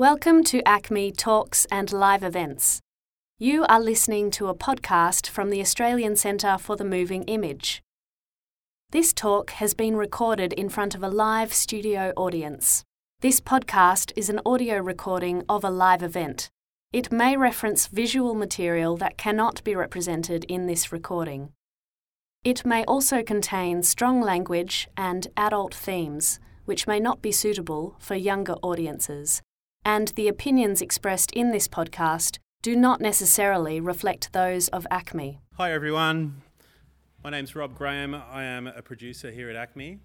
Welcome to ACMI Talks and Live Events. You are listening to a podcast from the Australian Centre for the Moving Image. This talk has been recorded in front of a live studio audience. This podcast is an audio recording of a live event. It may reference visual material that cannot be represented in this recording. It may also contain strong language and adult themes, which may not be suitable for younger audiences and the opinions expressed in this podcast do not necessarily reflect those of ACMI. Hi everyone, my name's Rob Graham. I am a producer here at ACMI.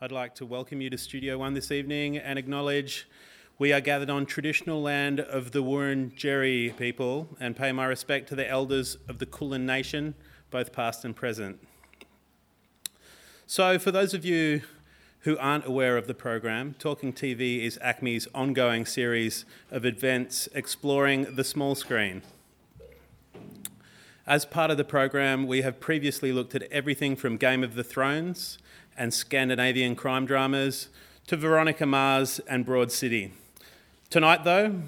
I'd like to welcome you to Studio One this evening and acknowledge we are gathered on traditional land of the Wurundjeri people and pay my respect to the elders of the Kulin Nation, both past and present. So, for those of you who aren't aware of the program, Talking TV is ACMI's ongoing series of events exploring the small screen. As part of the program, we have previously looked at everything from Game of the Thrones and Scandinavian crime dramas to Veronica Mars and Broad City. Tonight, though,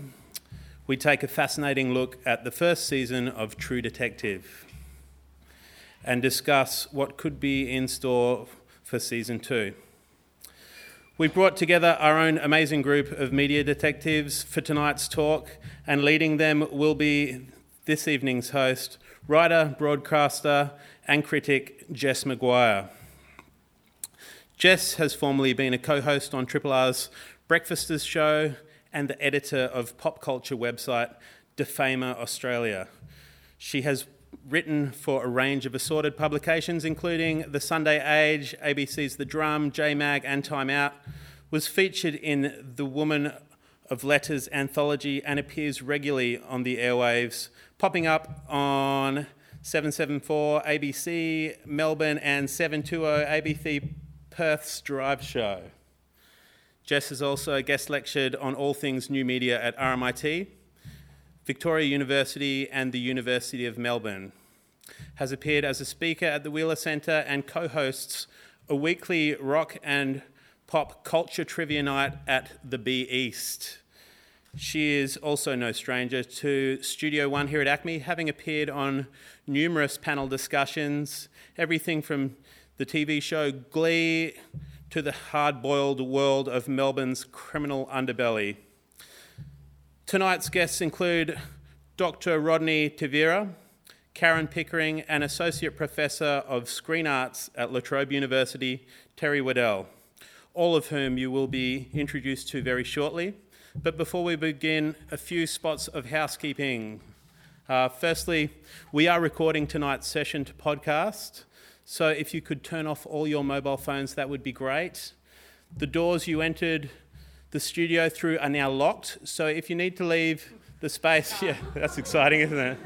we take a fascinating look at the first season of True Detective and discuss what could be in store for season two. We've brought together our own amazing group of media detectives for tonight's talk, and leading them will be this evening's host, writer, broadcaster, and critic Jess McGuire. Jess has formerly been a co host on Triple R's Breakfasters show and the editor of pop culture website Defamer Australia. She has written for a range of assorted publications, including The Sunday Age, ABC's The Drum, JMag, and Time Out, was featured in the Woman of Letters anthology and appears regularly on the airwaves, popping up on 774 ABC Melbourne and 720 ABC Perth's Drive Show. Jess has also guest lectured on all things new media at RMIT, Victoria University, and the University of Melbourne. Has appeared as a speaker at the Wheeler Centre and co hosts a weekly rock and pop culture trivia night at the B East. She is also no stranger to Studio One here at ACMI, having appeared on numerous panel discussions, everything from the TV show Glee to the hard boiled world of Melbourne's criminal underbelly. Tonight's guests include Dr. Rodney Taveira, Karen Pickering, and Associate Professor of Screen Arts at La Trobe University, Terry Waddell, all of whom you will be introduced to very shortly. But before we begin, a few spots of housekeeping. Uh, firstly, we are recording tonight's session to podcast, so if you could turn off all your mobile phones, that would be great. The doors you entered the studio through are now locked, so if you need to leave the space, yeah, that's exciting, isn't it?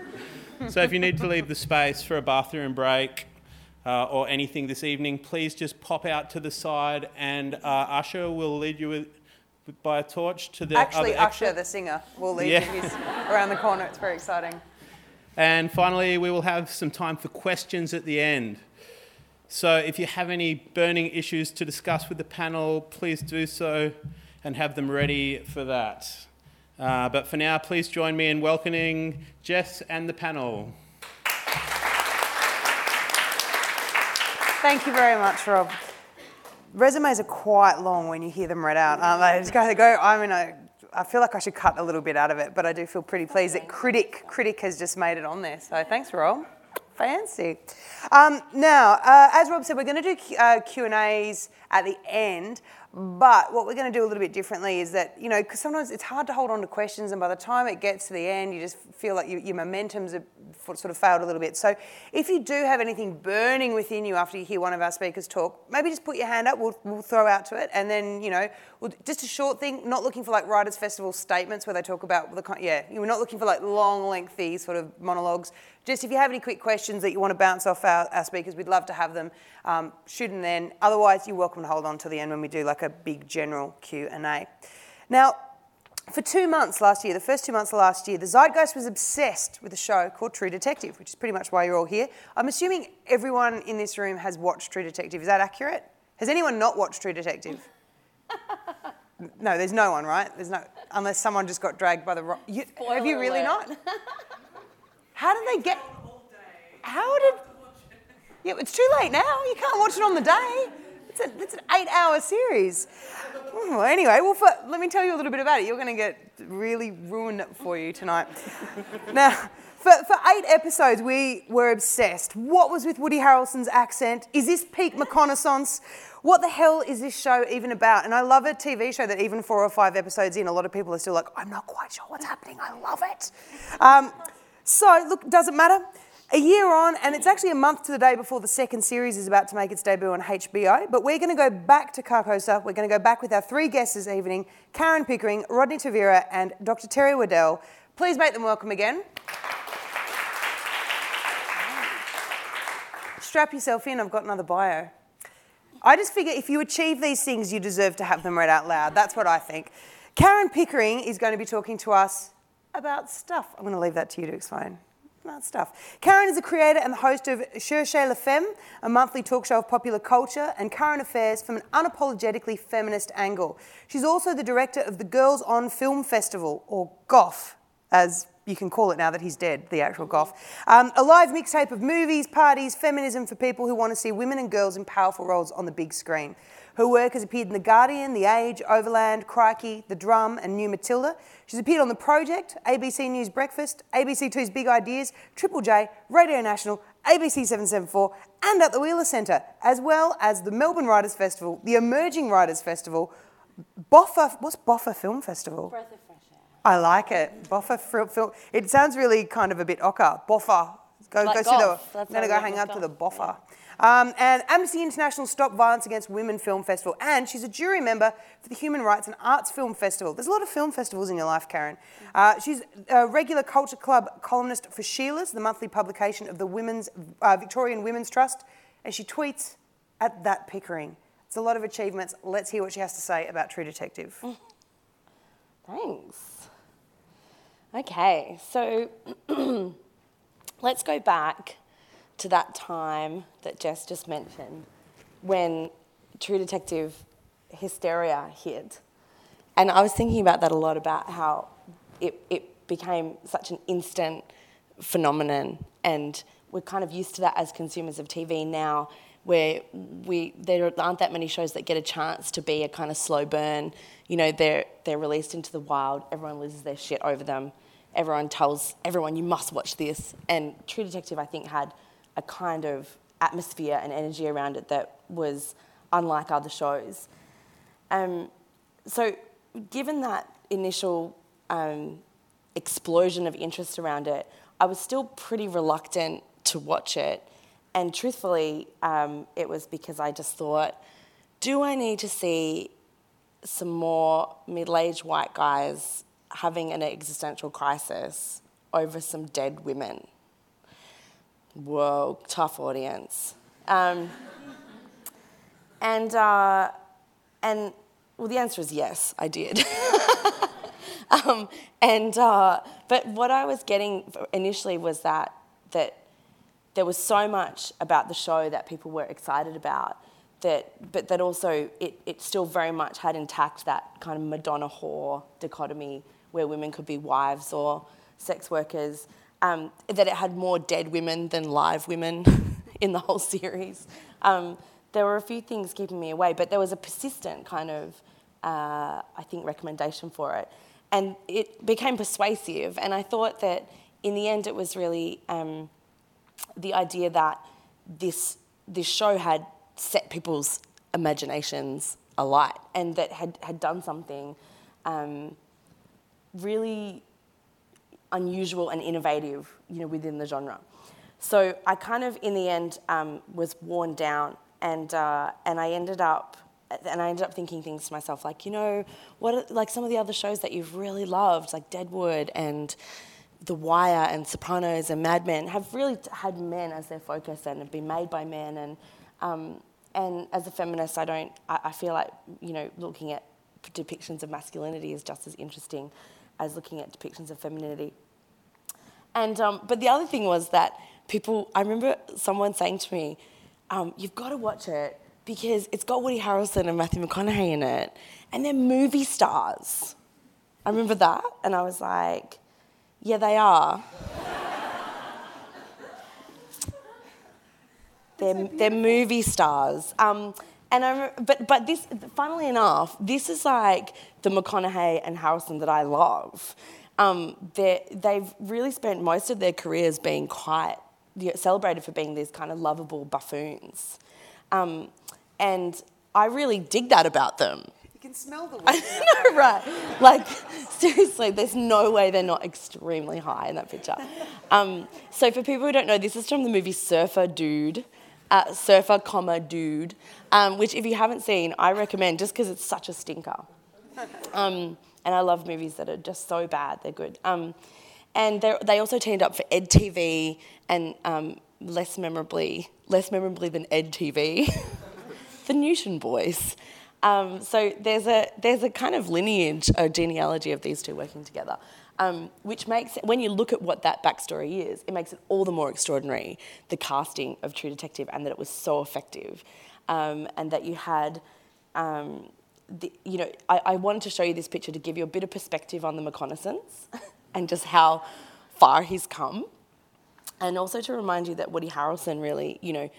So if you need to leave the space for a bathroom break uh, or anything this evening, please just pop out to the side and uh, Usher will lead you with, by a torch to the Actually, Usher, exit. the singer, will lead Yeah. you. He's around the corner. It's very exciting. And finally, we will have some time for questions at the end. So if you have any burning issues to discuss with the panel, please do so and have them ready for that. Uh, but for now, please join me in welcoming Jess and the panel. Thank you very much, Rob. Resumes are quite long when you hear them read out, aren't they? Just go, go. I mean, I, I feel like I should cut a little bit out of it, but I do feel pretty pleased that Critic Critic has just made it on there. So thanks, Rob. Fancy. Um, now, uh, as Rob said, we're going to do Q- uh, and A's at the end. But what we're going to do a little bit differently is that, you know, because sometimes it's hard to hold on to questions, and by the time it gets to the end, you just feel like you, your momentum's sort of failed a little bit. So if you do have anything burning within you after you hear one of our speakers talk, maybe just put your hand up, we'll, we'll throw out to it, and then, you know, we'll, just a short thing, not looking for like Writers' Festival statements where they talk about the, yeah, we're not looking for like long, lengthy sort of monologues. Just if you have any quick questions that you want to bounce off our, our speakers, we'd love to have them. Um, shoot them then. Otherwise, you're welcome to hold on to the end when we do like a big general Q and A. Now, for two months last year, the first two months of last year, the Zeitgeist was obsessed with a show called True Detective, which is pretty much why you're all here. I'm assuming everyone in this room has watched True Detective. Is that accurate? Has anyone not watched True Detective? No, there's no one, right? There's no, unless someone just got dragged by the rock. You, have you really alert. not? How did they get? How did? Yeah, it's too late now. You can't watch it on the day. It's, a, it's an eight-hour series. Well, anyway, well, for, let me tell you a little bit about it. You're going to get really ruined for you tonight. now, for, for eight episodes, we were obsessed. What was with Woody Harrelson's accent? Is this peak McConaissance? What the hell is this show even about? And I love a TV show that even four or five episodes in, a lot of people are still like, I'm not quite sure what's happening. I love it. Um, so, look, doesn't matter. A year on, and it's actually a month to the day before the second series is about to make its debut on HBO. But we're going to go back to Carcosa. We're going to go back with our three guests this evening Karen Pickering, Rodney Taveira, and Dr. Terry Waddell. Please make them welcome again. Strap yourself in, I've got another bio. I just figure if you achieve these things, you deserve to have them read out loud. That's what I think. Karen Pickering is going to be talking to us about stuff. I'm going to leave that to you to explain. About stuff. Karen is a creator and the host of Cherchez la Femme, a monthly talk show of popular culture and current affairs from an unapologetically feminist angle. She's also the director of the Girls on Film Festival, or GOF, as you can call it now that he's dead, the actual Gough. Um, a live mixtape of movies, parties, feminism for people who want to see women and girls in powerful roles on the big screen. Her work has appeared in The Guardian, The Age, Overland, Crikey, The Drum, and New Matilda. She's appeared on The Project, ABC News Breakfast, ABC2's Big Ideas, Triple J, Radio National, ABC 774, and at the Wheeler Centre, as well as the Melbourne Writers Festival, the Emerging Writers Festival, Boffa, what's Boffa Film Festival? Breath of fresh air. I like it. Boffa fil- fil- It sounds really kind of a bit ochre. Boffa. Go, Like go see the. I'm going to go hang out to the. Boffa. Um, and Amnesty International Stop Violence Against Women Film Festival. And she's a jury member for the Human Rights and Arts Film Festival. There's a lot of film festivals in your life, Karen. Uh, she's a regular Culture Club columnist for Sheila's, the monthly publication of the Women's uh, Victorian Women's Trust. And she tweets at that Pickering. It's a lot of achievements. Let's hear what she has to say about True Detective. Thanks. Okay, so let's go back to that time that Jess just mentioned when True Detective hysteria hit. And I was thinking about that a lot about how it, it became such an instant phenomenon and we're kind of used to that as consumers of TV now where we there aren't that many shows that get a chance to be a kind of slow burn. You know, they're they're released into the wild, everyone loses their shit over them. Everyone tells everyone you must watch this. And True Detective I think had a kind of atmosphere and energy around it that was unlike other shows. Um, so, given that initial um, explosion of interest around it, I was still pretty reluctant to watch it. And truthfully, um, it was because I just thought, do I need to see some more middle aged white guys having an existential crisis over some dead women? Whoa, tough audience. Um, and, uh, and well, the answer is yes, I did. um, and, uh, but what I was getting initially was that, that there was so much about the show that people were excited about, that, but that also it, it still very much had intact that kind of Madonna whore dichotomy where women could be wives or sex workers, um, that it had more dead women than live women in the whole series. Um, there were a few things keeping me away, but there was a persistent kind of, uh, I think, recommendation for it. And it became persuasive, and I thought that in the end it was really um, the idea that this, this show had set people's imaginations alight and that had, had done something um, really unusual and innovative, you know, within the genre. So I kind of, in the end, um, was worn down, and uh, and I ended up, and I ended up thinking things to myself like, you know, what are, like some of the other shows that you've really loved, like Deadwood and The Wire and Sopranos and Mad Men, have really had men as their focus and have been made by men, and um, and as a feminist, I don't, I, I feel like you know, looking at depictions of masculinity is just as interesting as looking at depictions of femininity. And um, but the other thing was that people. I remember someone saying to me, um, "You've got to watch it because it's got Woody Harrelson and Matthew McConaughey in it, and they're movie stars. I remember that, and I was like, yeah, they are. they're, they're movie stars. Um, and I, but, but this, funnily enough, this is like the McConaughey and Harrelson that I love. Um, they've really spent most of their careers being quite celebrated for being these kind of lovable buffoons. Um, and I really dig that about them. You can smell the I know, right? Like, seriously, there's no way they're not extremely high in that picture. Um, so, for people who don't know, this is from the movie Surfer Dude, uh, Surfer, comma Dude, um, which if you haven't seen, I recommend just because it's such a stinker. Um, and I love movies that are just so bad, they're good. Um, and they also teamed up for Ed TV and um, less memorably, less memorably than Ed TV, the Newton Boys. Um, so there's a there's a kind of lineage, a genealogy of these two working together, um, which makes when you look at what that backstory is, it makes it all the more extraordinary the casting of True Detective and that it was so effective, um, and that you had. Um, the, you know, I, I wanted to show you this picture to give you a bit of perspective on the McConaissance and just how far he's come. And also to remind you that Woody Harrelson really, you know,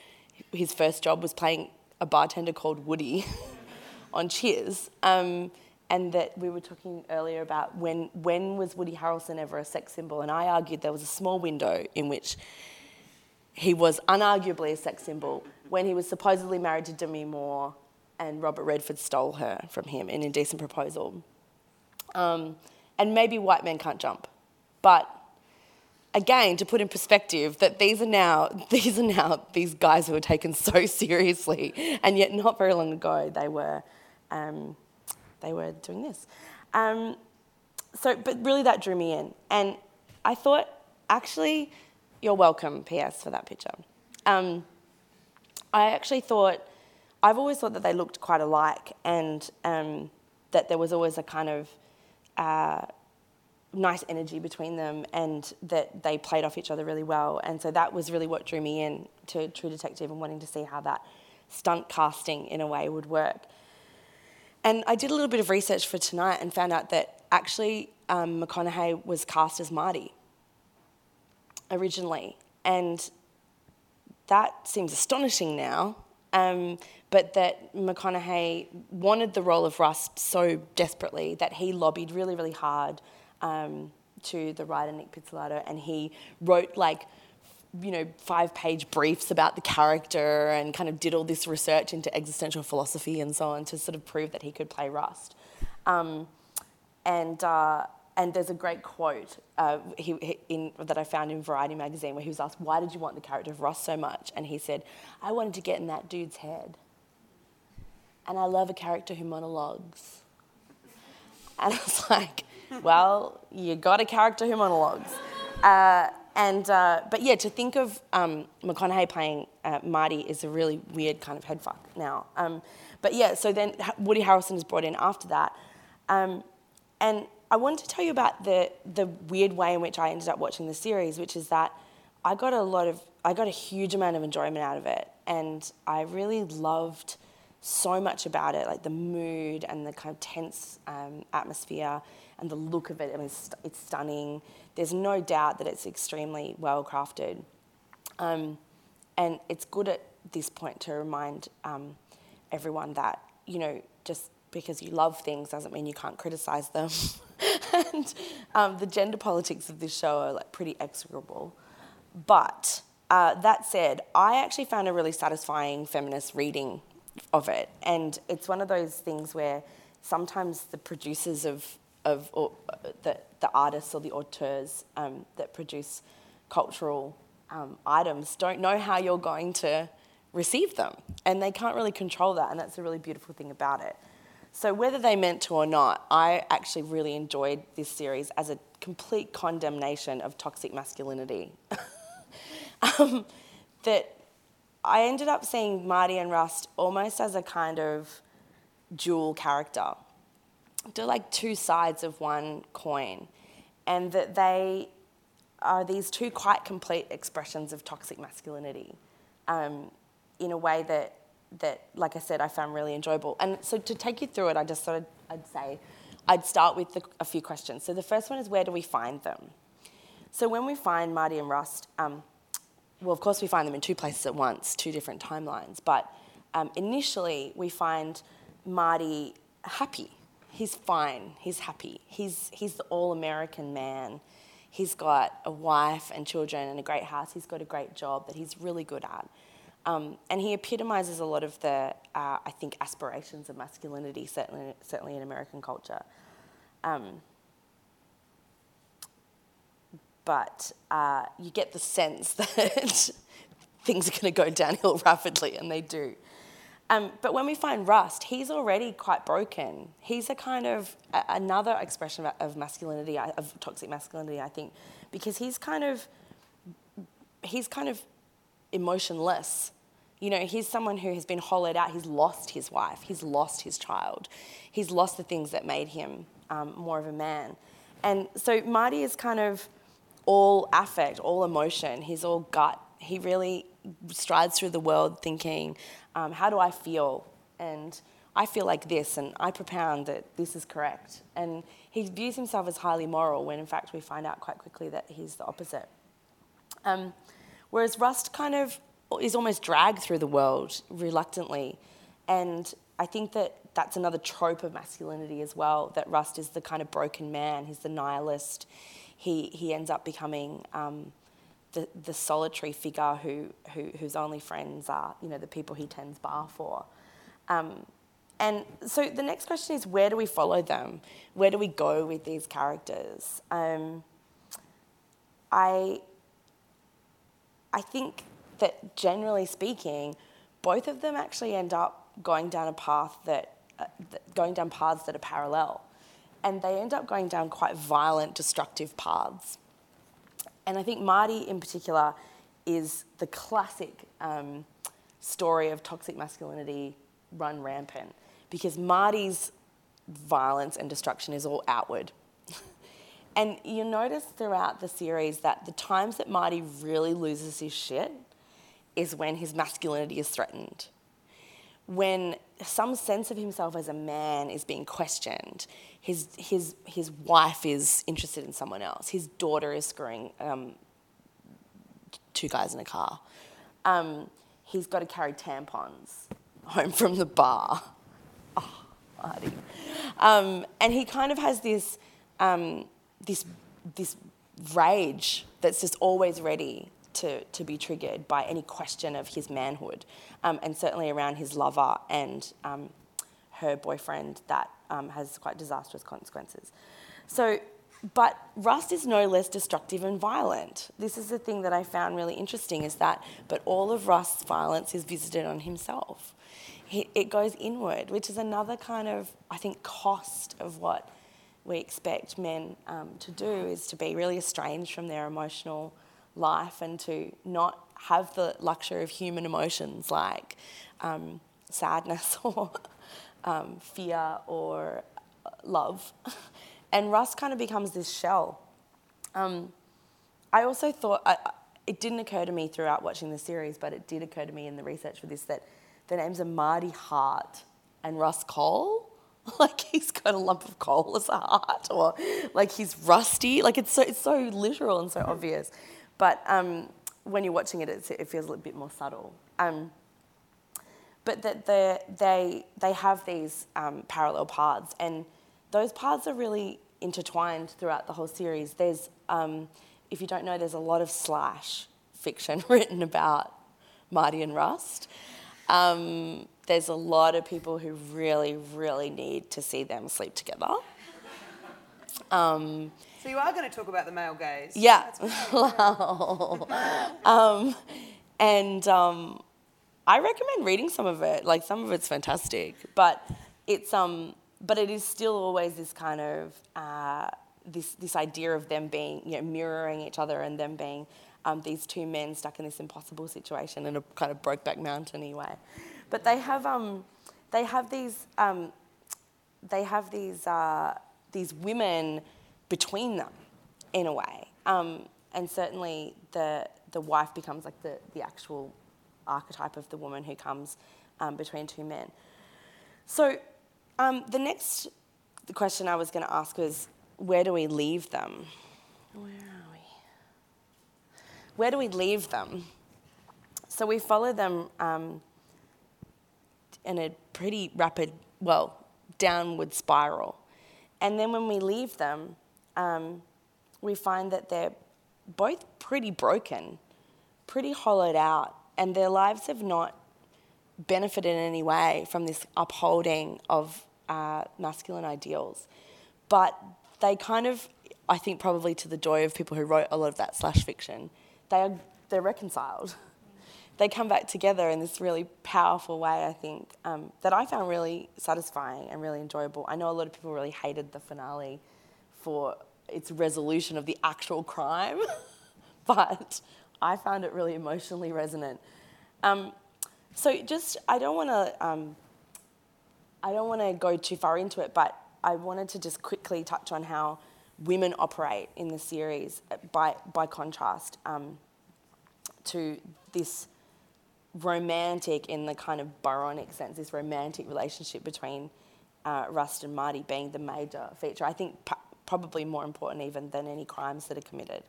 his first job was playing a bartender called Woody on Cheers. Um, and that we were talking earlier about when, when was Woody Harrelson ever a sex symbol? And I argued there was a small window in which he was unarguably a sex symbol when he was supposedly married to Demi Moore and Robert Redford stole her from him in Indecent Proposal. Um, and maybe white men can't jump. But again, to put in perspective, that these are now these are now these guys who are taken so seriously, and yet not very long ago they were um, they were doing this. Um, so, but really, that drew me in, and I thought, actually, you're welcome, P.S. for that picture. Um, I actually thought I've always thought that they looked quite alike, and um, that there was always a kind of uh, nice energy between them and that they played off each other really well. And so that was really what drew me in to True Detective and wanting to see how that stunt casting in a way would work. And I did a little bit of research for tonight and found out that actually um, McConaughey was cast as Marty originally. And that seems astonishing now. Um, but that McConaughey wanted the role of Rust so desperately that he lobbied really, really hard um, to the writer Nic Pizzolatto, and he wrote like you know, five page briefs about the character and kind of did all this research into existential philosophy and so on to sort of prove that he could play Rust. Um, and, uh, and there's a great quote uh, he, he, in, that I found in Variety magazine where he was asked, Why did you want the character of Ross so much? And he said, I wanted to get in that dude's head. And I love a character who monologues. And I was like, well, you got a character who monologues. Uh, and uh, but yeah, to think of um, McConaughey playing uh, Marty is a really weird kind of headfuck now. Um, but yeah, so then Woody Harrelson is brought in after that, um, and I wanted to tell you about the the weird way in which I ended up watching the series, which is that I got a lot of I got a huge amount of enjoyment out of it, and I really loved so much about it, like the mood and the kind of tense um, atmosphere and the look of it, it's, it's stunning. There's no doubt that it's extremely well crafted. Um, and it's good at this point to remind um, everyone that, you know, just because you love things doesn't mean you can't criticize them. and um, the gender politics of this show are like pretty execrable. But uh, that said, I actually found a really satisfying feminist reading of it. And it's one of those things where sometimes the producers of of or, the, the artists or the auteurs um, that produce cultural um, items don't know how you're going to receive them. And they can't really control that, and that's a really beautiful thing about it. So, whether they meant to or not, I actually really enjoyed this series as a complete condemnation of toxic masculinity. um, that I ended up seeing Marty and Rust almost as a kind of dual character they're like two sides of one coin, and that they are these two quite complete expressions of toxic masculinity um, in a way that that, like I said, I found really enjoyable. And so to take you through it, I just thought I'd, I'd say, I'd start with the, a few questions. So the first one is where do we find them? So when we find Marty and Rust, um, well, of course, we find them in two places at once, two different timelines. But um, initially, we find Marty happy. He's fine. He's happy. He's, he's the all American man. He's got a wife and children and a great house. He's got a great job that he's really good at. Um, and he epitomizes a lot of the, uh, I think, aspirations of masculinity, certainly, certainly in American culture. Um, but uh, you get the sense that things are going to go downhill rapidly, and they do. Um, but when we find Rust, he's already quite broken. He's a kind of a, another expression of, of masculinity, of toxic masculinity, I think, because he's kind of he's kind of emotionless. You know, he's someone who has been hollowed out. He's lost his wife. He's lost his child. He's lost the things that made him um, more of a man. And so Marty is kind of all affect, all emotion. He's all gut. He really strides through the world thinking, um, how do I feel? And I feel like this, and I propound that this is correct. And he views himself as highly moral when in fact we find out quite quickly that he's the opposite. Um, whereas Rust kind of is almost dragged through the world reluctantly. And I think that that's another trope of masculinity as well, that Rust is the kind of broken man, he's the nihilist he, he ends up becoming um, the, the solitary figure who, who, whose only friends are, you know, the people he tends bar for. Um, and so the next question is where do we follow them? Where do we go with these characters? Um, I, I think that generally speaking, both of them actually end up going down a path that, uh, going down paths that are parallel and they end up going down quite violent, destructive paths. And I think Marty, in particular, is the classic um, story of toxic masculinity run rampant because Marty's violence and destruction is all outward. And you notice throughout the series that the times that Marty really loses his shit is when his masculinity is threatened when some sense of himself as a man is being questioned, his, his, his wife is interested in someone else, his daughter is screwing um, two guys in a car, um, he's got to carry tampons home from the bar. Oh, Marty. Um, and he kind of has this, um, this, this rage that's just always ready to, to be triggered by any question of his manhood, um, and certainly around his lover and um, her boyfriend that um, has quite disastrous consequences. So, but Rust is no less destructive and violent. This is the thing that I found really interesting is that, but all of Rust's violence is visited on himself. It goes inward, which is another kind of, I think, cost of what we expect men um, to do is to be really estranged from their emotional life and to not have the luxury of human emotions like um, sadness or um, fear or love. And Russ kind of becomes this shell. Um, I also thought, I, it didn't occur to me throughout watching the series, but it did occur to me in the research for this that the names are Marty Hart and Rust Cohle. Like he's got a lump of coal as a heart, or like he's rusty. Like it's so it's so literal and so obvious. But um, when you're watching it, it feels a bit more subtle. Um, but that the, they, they have these um, parallel paths, and those paths are really intertwined throughout the whole series. There's, um, if you don't know, there's a lot of slash fiction written about Marty and Rust. Um, there's a lot of people who really, really need to see them sleep together. Um, so you are going to talk about the male gaze. Yeah. um, and um, I recommend reading some of it. Like some of it's fantastic, but it's um, but it is still always this kind of uh, this this idea of them being you know mirroring each other and them being um, these two men stuck in this impossible situation in a kind of brokeback mountainy way. But they have um, they have these um, they have these uh, these women between them in a way. Um, and certainly the, the wife becomes like the, the actual archetype of the woman who comes um, between two men. So um, the next the question I was going to ask was, where do we leave them? Where are we? Where do we leave them? So we follow them um, in a pretty rapid, well, downward spiral. And then when we leave them, um, we find that they're both pretty broken, pretty hollowed out, and their lives have not benefited in any way from this upholding of uh, masculine ideals. But they kind of, I think, probably to the joy of people who wrote a lot of that slash fiction, they are they're reconciled. They come back together in this really powerful way, I think, um, that I found really satisfying and really enjoyable. I know a lot of people really hated the finale for its resolution of the actual crime, but I found it really emotionally resonant. Um, so just, I don't want to, um, I don't want to go too far into it, but I wanted to just quickly touch on how women operate in the series by, by contrast um, to this romantic, in the kind of Byronic sense, this romantic relationship between uh, Rust and Marty being the major feature. I think p- probably more important even than any crimes that are committed.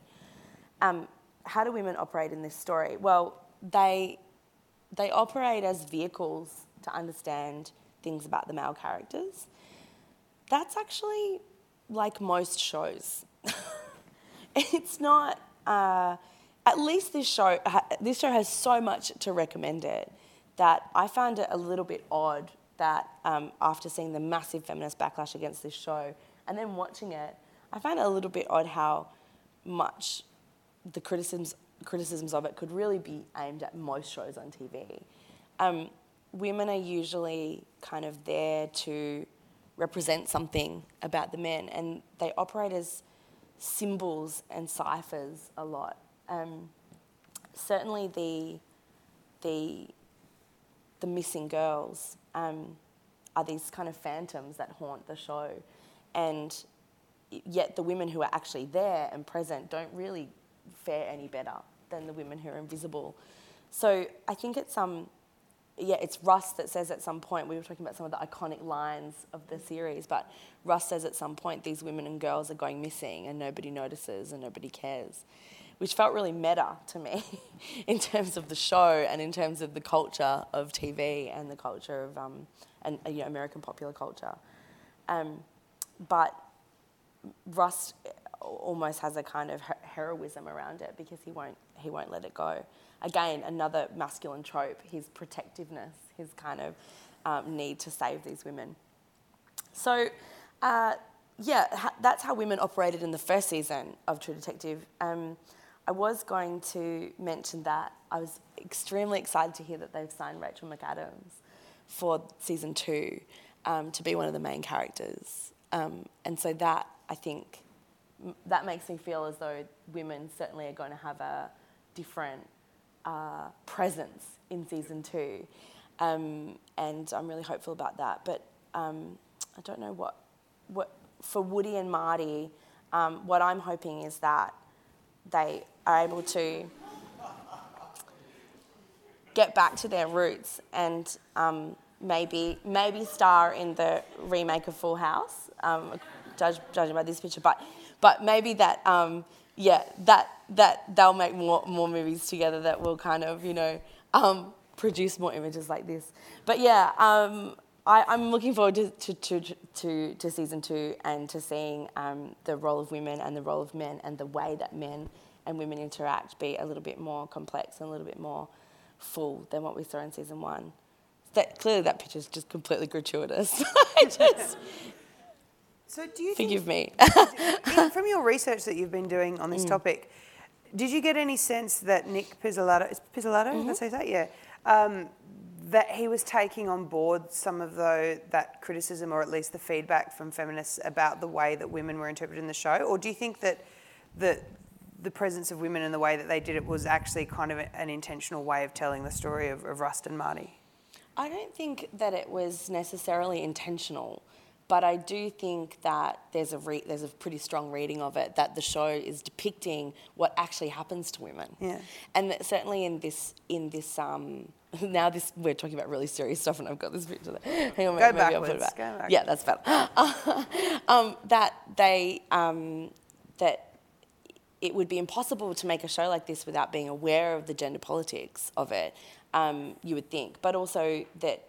Um, how do women operate in this story? Well, they they operate as vehicles to understand things about the male characters. That's actually like most shows. it's not. Uh, at least this show. This show has so much to recommend it that I found it a little bit odd that um, after seeing the massive feminist backlash against this show and then watching it, I find it a little bit odd how much the criticisms criticisms of it could really be aimed at most shows on TV. Um, women are usually kind of there to represent something about the men, and they operate as symbols and ciphers a lot. Um, certainly, the the the missing girls um, are these kind of phantoms that haunt the show, and yet the women who are actually there and present don't really fare any better than the women who are invisible. So I think it's um, yeah, it's Russ that says at some point, we were talking about some of the iconic lines of the series, but Russ says at some point these women and girls are going missing and nobody notices and nobody cares, which felt really meta to me in terms of the show and in terms of the culture of TV and the culture of um, and, you know, American popular culture. Um, but Rust almost has a kind of heroism around it because he won't he won't let it go. Again, another masculine trope: his protectiveness, his kind of um, need to save these women. So, uh, yeah, ha- that's how women operated in the first season of True Detective. Um, I was going to mention that I was extremely excited to hear that they've signed Rachel McAdams for season two um, to be one of the main characters. Um, and so that, I think, that makes me feel as though women certainly are going to have a different uh, presence in season two. Um, and I'm really hopeful about that. But um, I don't know what, what for Woody and Marty, um, what I'm hoping is that they are able to get back to their roots and um, maybe maybe star in the remake of Full House, um, judge, judging by this picture. But but maybe that, um, yeah, that that they'll make more more movies together that will kind of, you know, um, produce more images like this. But yeah, um, I, am looking forward to, to, to, to, season two and to seeing um, the role of women and the role of men and the way that men and women interact be a little bit more complex and a little bit more full than what we saw in season one. That clearly that picture is just completely gratuitous. I just so do you forgive think, me? from your research that you've been doing on this mm. topic, did you get any sense that Nic Pizzolatto, is Pizzolatto, mm-hmm. say that? Yeah. Um, that he was taking on board some of the, that criticism or at least the feedback from feminists about the way that women were interpreted in the show? Or do you think that the, the presence of women and the way that they did it was actually kind of an intentional way of telling the story of, of Rust and Marty? I don't think that it was necessarily intentional. but I do think that there's a re- there's a pretty strong reading of it that the show is depicting what actually happens to women. Yeah. And that certainly in this in this um now this we're talking about really serious stuff and I've got this picture there. Hang on, Go maybe I'll put it back. go backwards. Yeah, that's better. um, that they um, that it would be impossible to make a show like this without being aware of the gender politics of it. Um, you would think, but also that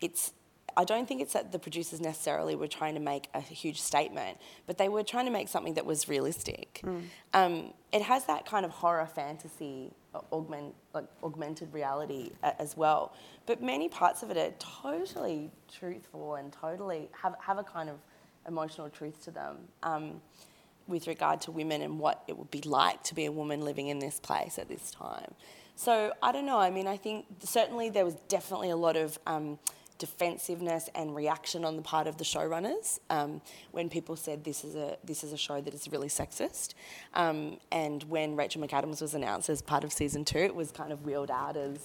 it's. I don't think it's that the producers necessarily were trying to make a huge statement, but they were trying to make something that was realistic. Um, it has that kind of horror fantasy, uh, augment, like augmented reality a- as well. But many parts of it are totally truthful and totally have, have a kind of emotional truth to them. Um, with regard to women and what it would be like to be a woman living in this place at this time. So I don't know. I mean, I think certainly there was definitely a lot of um, defensiveness and reaction on the part of the showrunners um, when people said this is a this is a show that is really sexist. Um, and when Rachel McAdams was announced as part of season two, it was kind of wheeled out as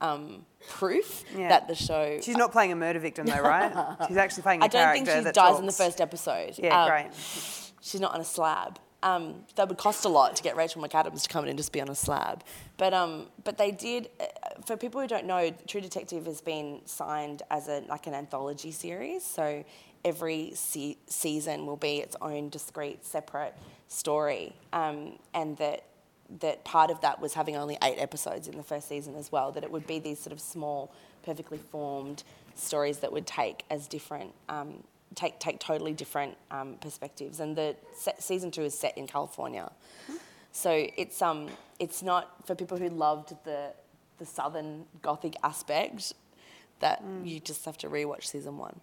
um, proof Yeah. that the show. She's not playing a murder victim though, right? She's actually playing a I don't think character she that dies in the first episode. Yeah, Um, great. She's not on a slab. Um, that would cost a lot to get Rachel McAdams to come in and just be on a slab. But um, but they did. Uh, for people who don't know, True Detective has been signed as a like an anthology series. So every se- season will be its own discrete, separate story, um, and that that part of that was having only eight episodes in the first season as well. That it would be these sort of small, perfectly formed stories that would take as different, um, take take totally different um, perspectives. And the se- season two is set in California, so it's um it's not for people who loved the the southern gothic aspect. That you just have to rewatch season one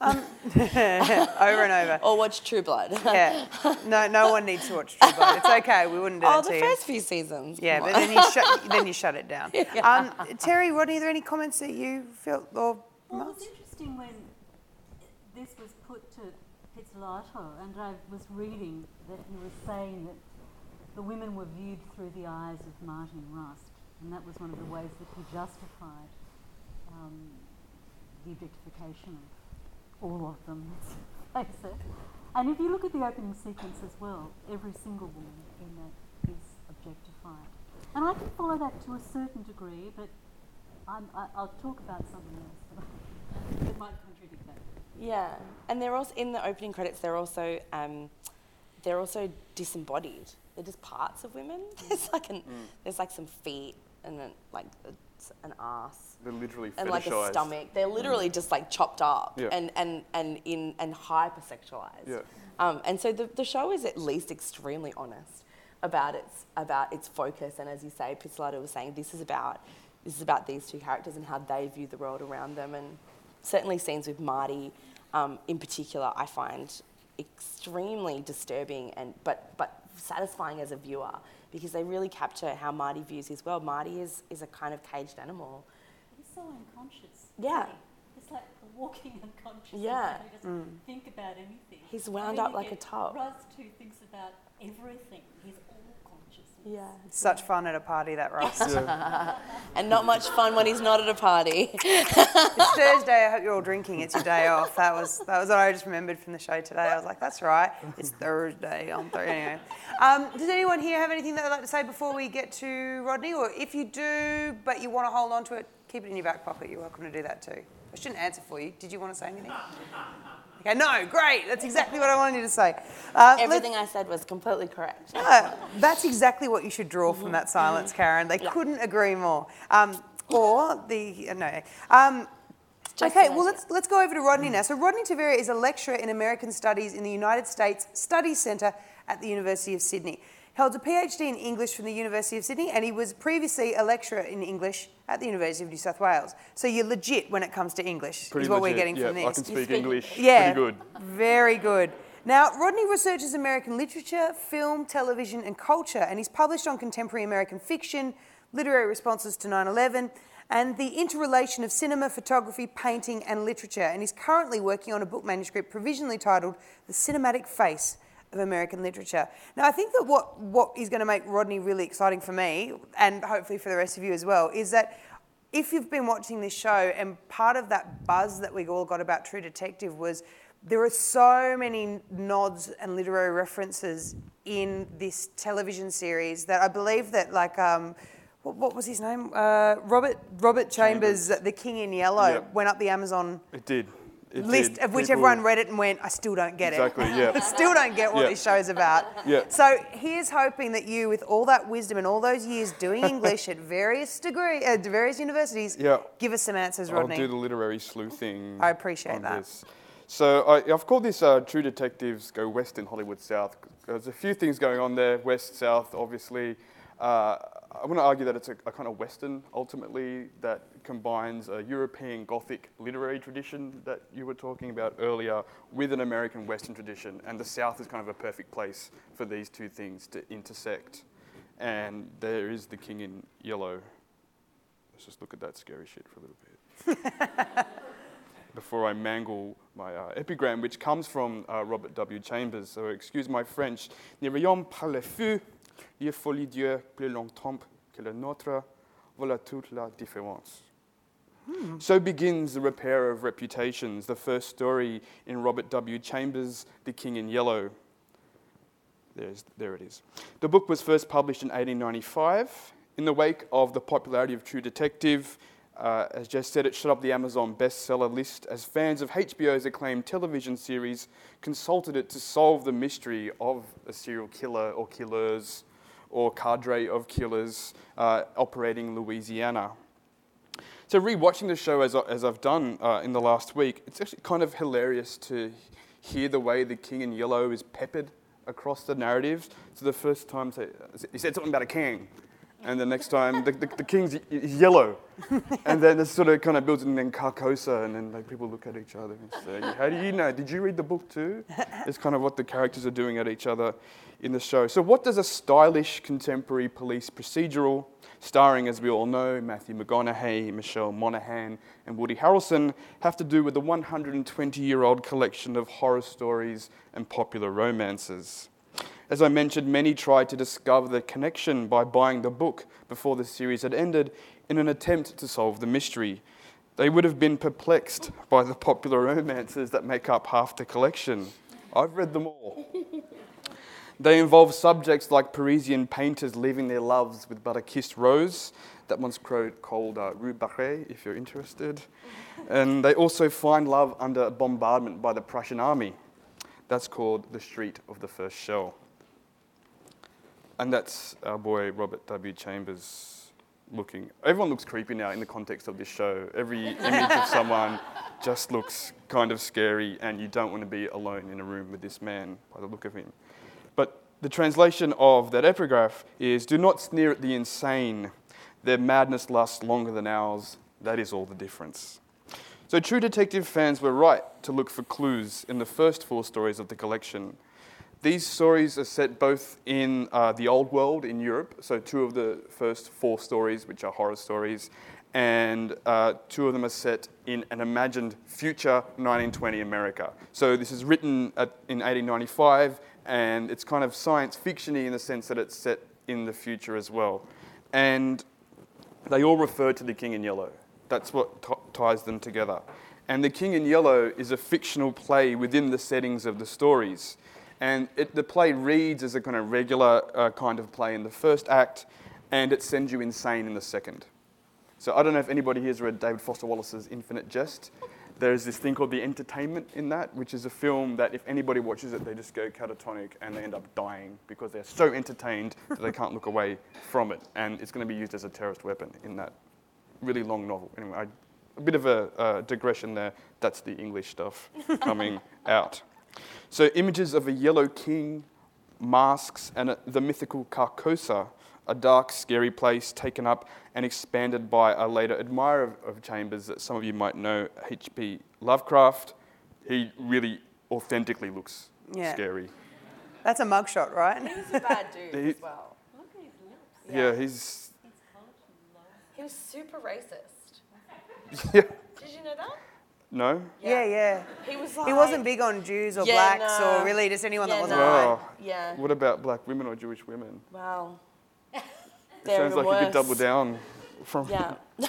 Um, over and over. or watch True Blood. Yeah. No, no one needs to watch True Blood. It's okay. We wouldn't do oh, that the to you. first few seasons. Yeah, but then you shut then you shut it down. Um, Terry, Rodney, are there any comments that you felt or Well, it was interesting when this was put to Pizzolatto, and I was reading that he was saying that the women were viewed through the eyes of Martin Rust, and that was one of the ways that he justified um, the objectification of all of them, let's face it. And if you look at the opening sequence as well, every single woman in that is objectified. And I can follow that to a certain degree, but I, I'll talk about something else that, might. Yeah, and they're also in the opening credits. They're also um, they're also disembodied. They're just parts of women. There's like an there's like some feet and then like an ass They're literally and like a stomach. They're literally just like chopped up Yeah. and and and in and hypersexualized. Yeah. Um, and so the, the show is at least extremely honest about its about its focus. And as you say, Pizzolatto was saying, this is about this is about these two characters and how they view the world around them. And certainly scenes with Marty, um, in particular, I find extremely disturbing and but but satisfying as a viewer because they really capture how Marty views his world. Marty is is a kind of caged animal. He's so unconscious. Yeah. isn't? He's like a walking unconscious. Yeah. He doesn't think about anything. He's And wound then up like a get top. Rust who thinks about everything. He's all consciousness. Yeah. such fun at a party that Ross? And not much fun when he's not at a party. It's Thursday. I hope you're all drinking. It's your day off. That was that was what I just remembered from the show today. I was like, that's right. It's Thursday. On Thursday. Anyway. Um, does anyone here have anything that they'd like to say before we get to Rodney? Or if you do, but you want to hold on to it, keep it in your back pocket. You're welcome to do that too. I shouldn't answer for you. Did you want to say anything? Okay, no, great. That's exactly what I wanted you to say. Uh, Everything I said was completely correct. uh, that's exactly what you should draw from that silence, Karen. They couldn't agree more. Um, or the uh, no. Um, okay, well let's let's go over to Rodney now. So Rodney Taveira is a lecturer in American Studies in the United States Studies Centre at the University of Sydney. He holds a PhD in English from the University of Sydney, and he was previously a lecturer in English at the University of New South Wales. So you're legit when it comes to English, Pretty is what legit. we're getting yeah, from I can speak speak- English Yeah, pretty good. Very good. Now, Rodney researches American literature, film, television, and culture, and he's published on contemporary American fiction, literary responses to 9 11, and the interrelation of cinema, photography, painting, and literature. And he's currently working on a book manuscript provisionally titled The Cinematic Face of American Literature. Now, I think that what, what is going to make Rodney really exciting for me, and hopefully for the rest of you as well, is that if you've been watching this show and part of that buzz that we all got about True Detective was there are so many nods and literary references in this television series that I believe that like um, what, what was his name? Uh, Robert Robert Chambers, The King in Yellow, Yep. went up the Amazon It did. List of which everyone read it and went, I still don't get Exactly, it. Exactly, yeah. still don't get what Yeah. this show's about. Yeah. So here's hoping that you, with all that wisdom and all those years doing English at various degree, at various universities, Yeah. give us some answers, Rodney. I'll do the literary sleuthing. I appreciate that. This. So I, I've called this uh, True Detectives Go West in Hollywood South. There's a few things going on there, west, south, obviously. Uh, I want to argue that it's a, a kind of Western, ultimately, that combines a European Gothic literary tradition that you were talking about earlier with an American Western tradition. And the South is kind of a perfect place for these two things to intersect. And there is the King in Yellow. Let's just look at that scary shit for a little bit before I mangle my uh, epigram, which comes from uh, Robert W. Chambers. So excuse my French. Ne par le feu, les folies Dieu plus longtemps que le nôtre, voilà toute la différence. So begins the repair of reputations, the first story in Robert W. Chambers' The King in Yellow. There's, there it is. The book was first published in 1895. In the wake of the popularity of True Detective, uh, as Jess said, it shot up the Amazon bestseller list as fans of HBO's acclaimed television series consulted it to solve the mystery of a serial killer or killers or cadre of killers uh, operating Louisiana. So, rewatching the show as, as I've done uh, in the last week, it's actually kind of hilarious to hear the way the King in Yellow is peppered across the narrative. So, the first time say, he said something about a king, and the next time the, the, the king's yellow. and then it sort of kind of builds, and then Carcosa, and then like, people look at each other and say, How do you know? Did you read the book too? It's kind of what the characters are doing at each other in the show. So, what does a stylish contemporary police procedural, starring, as we all know, Matthew McConaughey, Michelle Monaghan, and Woody Harrelson, have to do with the 120 year old collection of horror stories and popular romances? As I mentioned, many tried to discover the connection by buying the book before the series had ended in an attempt to solve the mystery. They would have been perplexed by the popular romances that make up half the collection. I've read them all. They involve subjects like Parisian painters leaving their loves with but a kissed rose. That one's called uh, Rue Barré, if you're interested. And they also find love under bombardment by the Prussian army. That's called The Street of the First Shell. And that's our boy Robert W. Chambers looking. Everyone looks creepy now in the context of this show. Every image of someone just looks kind of scary, and you don't want to be alone in a room with this man by the look of him. But the translation of that epigraph is Do not sneer at the insane. Their madness lasts longer than ours. That is all the difference. So, True Detective fans were right to look for clues in the first four stories of the collection. These stories are set both in uh, the old world in Europe, so two of the first four stories, which are horror stories, and uh, two of them are set in an imagined future 1920 America. So this is written at, in 1895, and it's kind of science fictiony in the sense that it's set in the future as well. And they all refer to the King in Yellow. That's what t- ties them together. And The King in Yellow is a fictional play within the settings of the stories. And it, the play reads as a kind of regular uh, kind of play in the first act, and it sends you insane in the second. So I don't know if anybody here has read David Foster Wallace's Infinite Jest. There's this thing called The Entertainment in that, which is a film that if anybody watches it, they just go catatonic and they end up dying because they're so entertained that they can't look away from it. And it's going to be used as a terrorist weapon in that really long novel. Anyway, I, a bit of a uh, digression there. That's the English stuff coming out. So, images of a yellow king, masks, and a, the mythical Carcosa, a dark, scary place taken up and expanded by a later admirer of, of Chambers that some of you might know, H.P. Lovecraft. He really authentically looks Yeah. scary. That's a mugshot, right? He's a bad dude He- as well. Look at his lips. Yeah, he's. He's hot and low. He was super racist. Yeah. Did you know that? No? yeah, yeah. He was like. He wasn't big on Jews or Yeah, blacks no. or really just anyone that wasn't no. white. Oh. Yeah. What about black women or Jewish women? Wow. They're sounds like you could double down from. Yeah.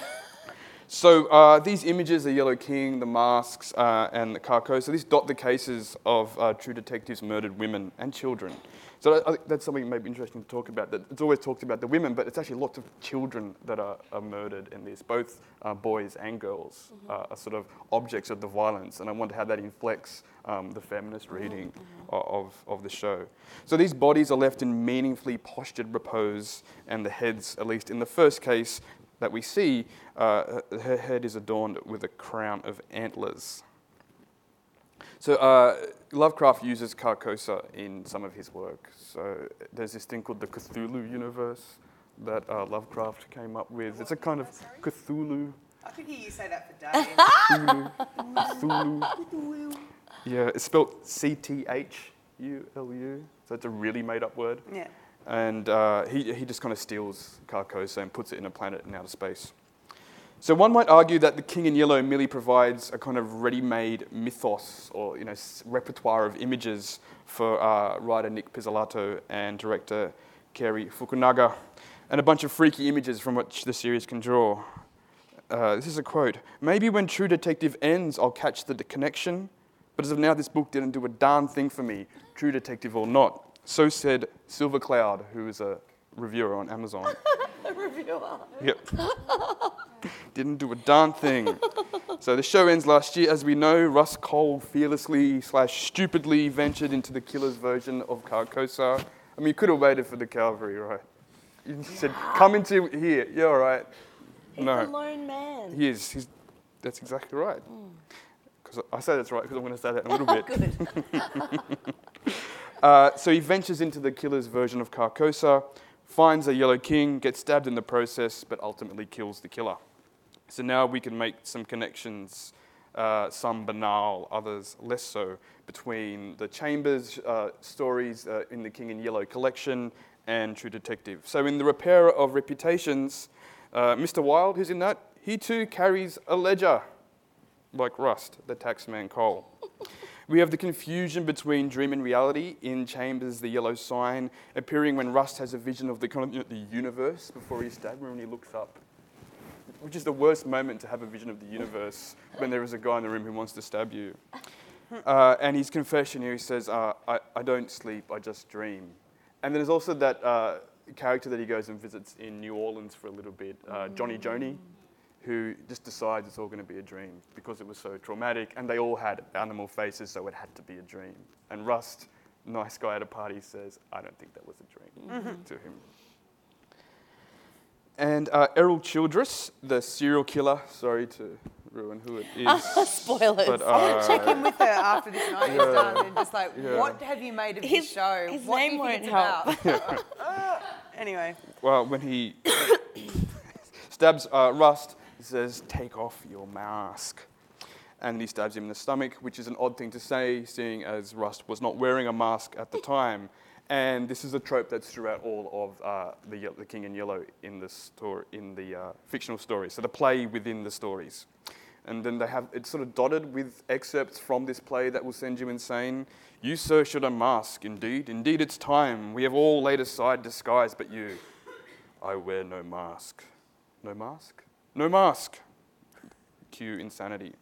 So uh, these images, the Yellow King, the masks, uh, and the Carcosa these dot the cases of uh, true detectives murdered women and children. So I think that's something maybe interesting to talk about. That it's always talked about the women, but it's actually lots of children that are, are murdered in this. Both uh, boys and girls uh, are sort of objects of the violence, and I wonder how that inflects um, the feminist reading o- of, of the show. So these bodies are left in meaningfully postured repose, and the heads, at least in the first case that we see, uh, her head is adorned with a crown of antlers. So uh, Lovecraft uses Carcosa in some of his work. So there's this thing called the Cthulhu universe that uh, Lovecraft came up with. It's a kind of Cthulhu. I could hear you say that for days. Cthulhu. Cthulhu. Yeah, it's spelled C T H U L U. So it's a really made up word. yeah. and uh, he, he just kind of steals Carcosa and puts it in a planet in outer space. So one might argue that the King in Yellow merely provides a kind of ready-made mythos or you know repertoire of images for uh, writer Nic Pizzolatto and director Cary Fukunaga, and a bunch of freaky images from which the series can draw. Uh, this is a quote: "Maybe when True Detective ends, I'll catch the connection, but as of now, this book didn't do a darn thing for me, True Detective or not." So said Silver Cloud, who is a reviewer on Amazon. A reviewer. Yep. Didn't do a darn thing. So the show ends last year. As we know, Rust Cohle fearlessly slash stupidly ventured into the killer's version of Carcosa. I mean, you could have waited for the cavalry, right? You said, come into here. You're all right. He's No. a lone man. He is. He's, that's exactly right. Because I say that's right because I'm going to say that in a little bit. Uh, so he ventures into the killer's version of Carcosa, finds a Yellow King, gets stabbed in the process, but ultimately kills the killer. So now we can make some connections, uh, some banal, others less so, between the Chambers uh, stories uh, in the King in Yellow collection and True Detective. So in The Repairer of Reputations, uh, Mr. Wilde, who's in that, he too carries a ledger, like Rust, the taxman Cohle. We have the confusion between dream and reality in Chambers, the yellow sign, appearing when Rust has a vision of the the universe before he's stabbed, when he looks up. Which is the worst moment to have a vision of the universe when there is a guy in the room who wants to stab you. Uh, and his confession here, he says, uh, I, I don't sleep, I just dream. And then there's also that uh, character that he goes and visits in New Orleans for a little bit, uh, Johnny Joni, who just decides it's all going to be a dream because it was so traumatic. And they all had animal faces, so it had to be a dream. And Rust, nice guy at a party, says, I don't think that was a dream to him. And uh, Errol Childress, the serial killer, sorry to ruin who it is. Spoilers. But, uh, Check in with her after this night is done and just like, Yeah. what have you made of His- this show? his what name won't it's about? anyway, well, when he stabs uh, Rust, he says, Take off your mask. And he stabs him in the stomach, which is an odd thing to say, seeing as Rust was not wearing a mask at the time. And this is a trope that's throughout all of uh, the, the King in Yellow in the, story, in the uh, fictional stories. So the play within the stories. And then they have it's sort of dotted with excerpts from this play that will send you insane. You, sir, should unmask. Indeed, indeed, it's time. We have all laid aside disguise, but you. I wear no mask. No mask? No mask. Cue insanity.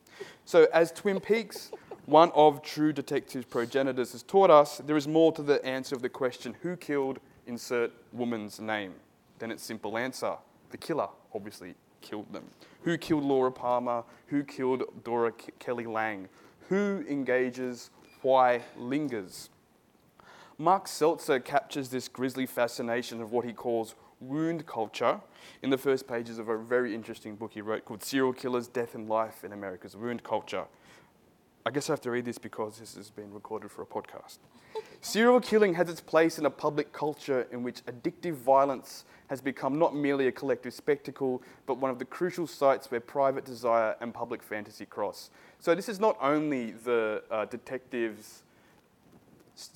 So, as Twin Peaks, one of True Detective's progenitors, has taught us, there is more to the answer of the question who killed insert woman's name than its simple answer. The killer, obviously, killed them. Who killed Laura Palmer? Who killed Dora K- Kelly Lange? Who engages? Why lingers? Mark Seltzer captures this grisly fascination of what he calls wound culture in the first pages of a very interesting book he wrote called Serial Killers Death and Life in America's Wound Culture. I guess I have to read this because this has been recorded for a podcast. Serial killing has its place in a public culture in which addictive violence has become not merely a collective spectacle, but one of the crucial sites where private desire and public fantasy cross. So, this is not only the uh, detectives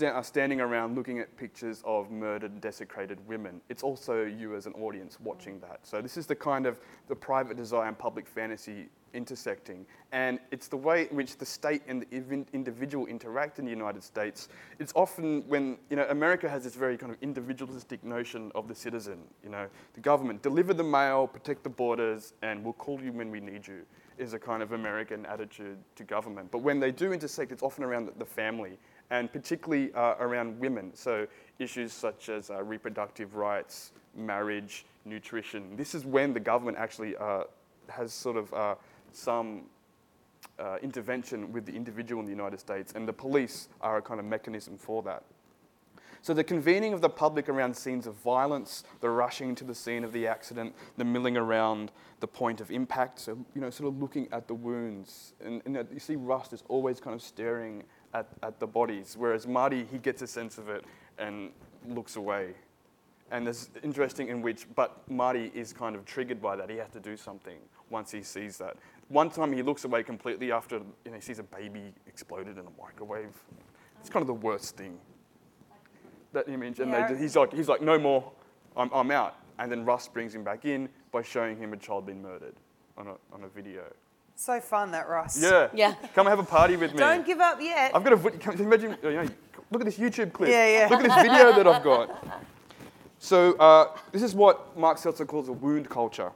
are standing around looking at pictures of murdered, desecrated women. It's also you as an audience watching that. So this is the kind of the private desire and public fantasy intersecting. And it's the way in which the state and the individual interact in the United States. It's often when, you know, America has this very kind of individualistic notion of the citizen, you know, the government, deliver the mail, protect the borders, and we'll call you when we need you, is a kind of American attitude to government. But when they do intersect, it's often around the- family, and particularly uh, around women. So issues such as uh, reproductive rights, marriage, nutrition. This is when the government actually uh, has sort of uh, some uh, intervention with the individual in the United States, and the police are a kind of mechanism for that. So the convening of the public around scenes of violence, the rushing to the scene of the accident, the milling around the point of impact, so you know, sort of looking at the wounds, and, and you see Rust is always kind of staring at, at the bodies, whereas Marty he gets a sense of it and looks away. And there's interesting in which, but Marty is kind of triggered by that. He has to do something once he sees that. One time he looks away completely after you know, he sees a baby exploded in a microwave. It's kind of the worst thing. That image, and Yeah. they, he's like, he's like, no more, I'm, I'm out. And then Rust brings him back in by showing him a child being murdered on a, on a video. So fun that Rust. Yeah. Yeah. Come have a party with me. Don't give up yet. I've got a. vid- Can you imagine? You know, look at this YouTube clip. Yeah, yeah. Look at this video that I've got. So uh, this is what Mark Seltzer calls a wound culture,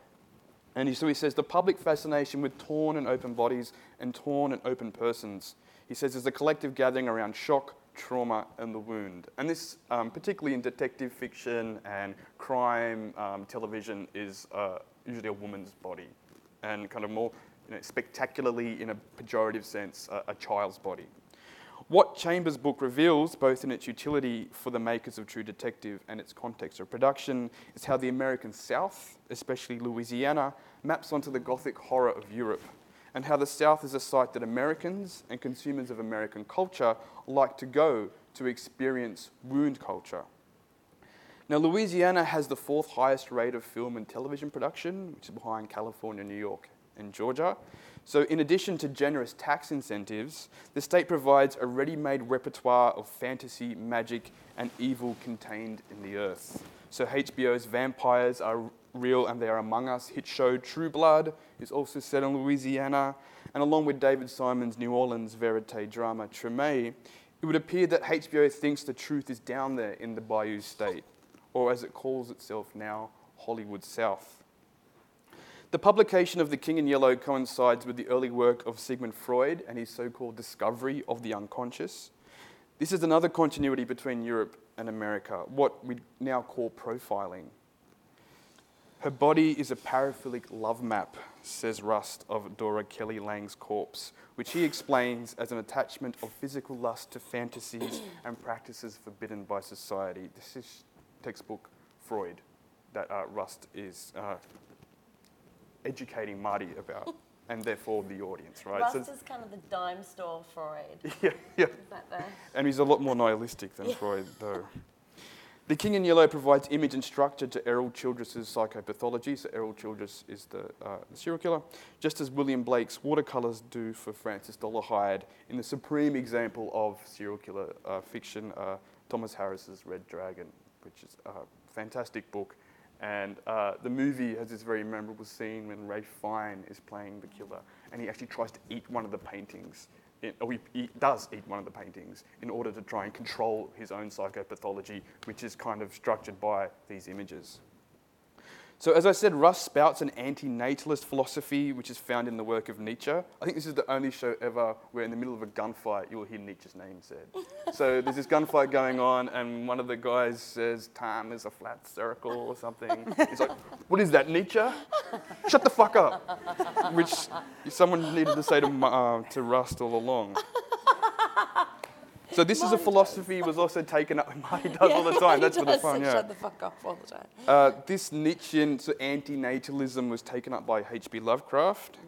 and so he says the public fascination with torn and open bodies and torn and open persons. He says is a collective gathering around shock, trauma, and the wound. And this, um, particularly in detective fiction and crime um, television, is uh, usually a woman's body, and kind of more, you know, spectacularly in a pejorative sense, a child's body. What Chambers' book reveals, both in its utility for the makers of True Detective and its context of production, is how the American South, especially Louisiana, maps onto the Gothic horror of Europe, and how the South is a site that Americans and consumers of American culture like to go to experience wound culture. Now, Louisiana has the fourth highest rate of film and television production, which is behind California, New York, and Georgia. So, in addition to generous tax incentives, the state provides a ready made repertoire of fantasy, magic, and evil contained in the earth. So, HBO's Vampires Are Real and They Are Among Us hit show True Blood is also set in Louisiana, and along with David Simon's New Orleans verite drama Treme, it would appear that HBO thinks the truth is down there in the Bayou State, or as it calls itself now, Hollywood South. The publication of The King in Yellow coincides with the early work of Sigmund Freud and his so called discovery of the unconscious. This is another continuity between Europe and America, what we now call profiling. Her body is a paraphilic love map, says Rust of Dora Kelly Lange's corpse, which he explains as an attachment of physical lust to fantasies and practices forbidden by society. This is textbook Freud that uh, Rust is uh, educating Marty about, and therefore the audience, right? Rust So- is kind of the dime store Freud. yeah, yeah. And he's a lot more nihilistic than Freud, though. The King in Yellow provides image and structure to Errol Childress's psychopathology. So Errol Childress is the, uh, the serial killer, just as William Blake's watercolours do for Francis Dolarhyde in the supreme example of serial killer uh, fiction, uh, Thomas Harris's Red Dragon, which is a fantastic book. And uh, the movie has this very memorable scene when Ralph Fiennes is playing the killer, and he actually tries to eat one of the paintings in, or he, he does eat one of the paintings in order to try and control his own psychopathology, which is kind of structured by these images. So, as I said, Rust spouts an anti natalist philosophy which is found in the work of Nietzsche. I think this is the only show ever where, in the middle of a gunfight, you'll hear Nietzsche's name said. so, there's this gunfight going on, and one of the guys says, Time is a flat circle or something. He's like, What is that, Nietzsche? Shut the fuck up. Which someone needed to say to, uh, to Rust all along. So this is a philosophy was also taken up. Marty does all the time. That's for the fun. Yeah. Shut the fuck up all the time. Uh, this Nietzschean so anti-natalism was taken up by H.P. Lovecraft.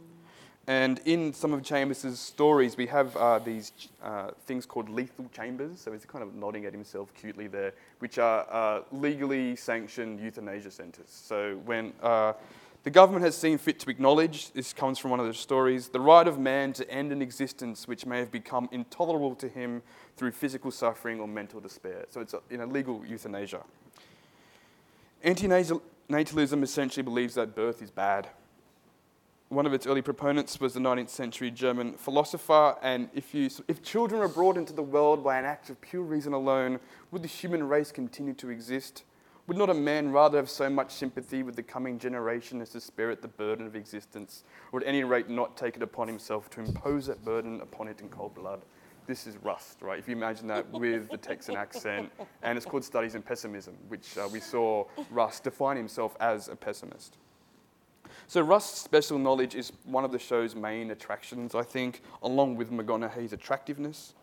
And in some of Chambers's stories, we have uh, these uh, things called lethal chambers. So he's kind of nodding at himself cutely there, which are uh, legally sanctioned euthanasia centres. So when uh, The government has seen fit to acknowledge, this comes from one of the stories, the right of man to end an existence which may have become intolerable to him through physical suffering or mental despair. So it's you know, legal euthanasia. Antinatalism essentially believes that birth is bad. One of its early proponents was the 19th century German philosopher, and if, you, if children were brought into the world by an act of pure reason alone, would the human race continue to exist? Would not a man rather have so much sympathy with the coming generation as to spare it the burden of existence, or at any rate not take it upon himself to impose that burden upon it in cold blood? This is Rust, right? If you imagine that with the Texan accent, and it's called Studies in Pessimism, which uh, we saw Rust define himself as a pessimist. So Rust's special knowledge is one of the show's main attractions, I think, along with McConaughey's attractiveness,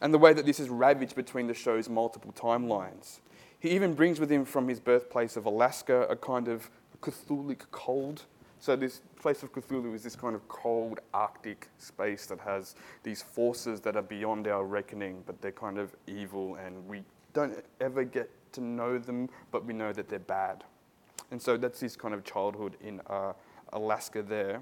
and the way that this is ravaged between the show's multiple timelines. He even brings with him from his birthplace of Alaska a kind of Cthulhic cold. So this place of Cthulhu is this kind of cold Arctic space that has these forces that are beyond our reckoning, but they're kind of evil and we don't ever get to know them, but we know that they're bad. And so that's his kind of childhood in uh, Alaska there.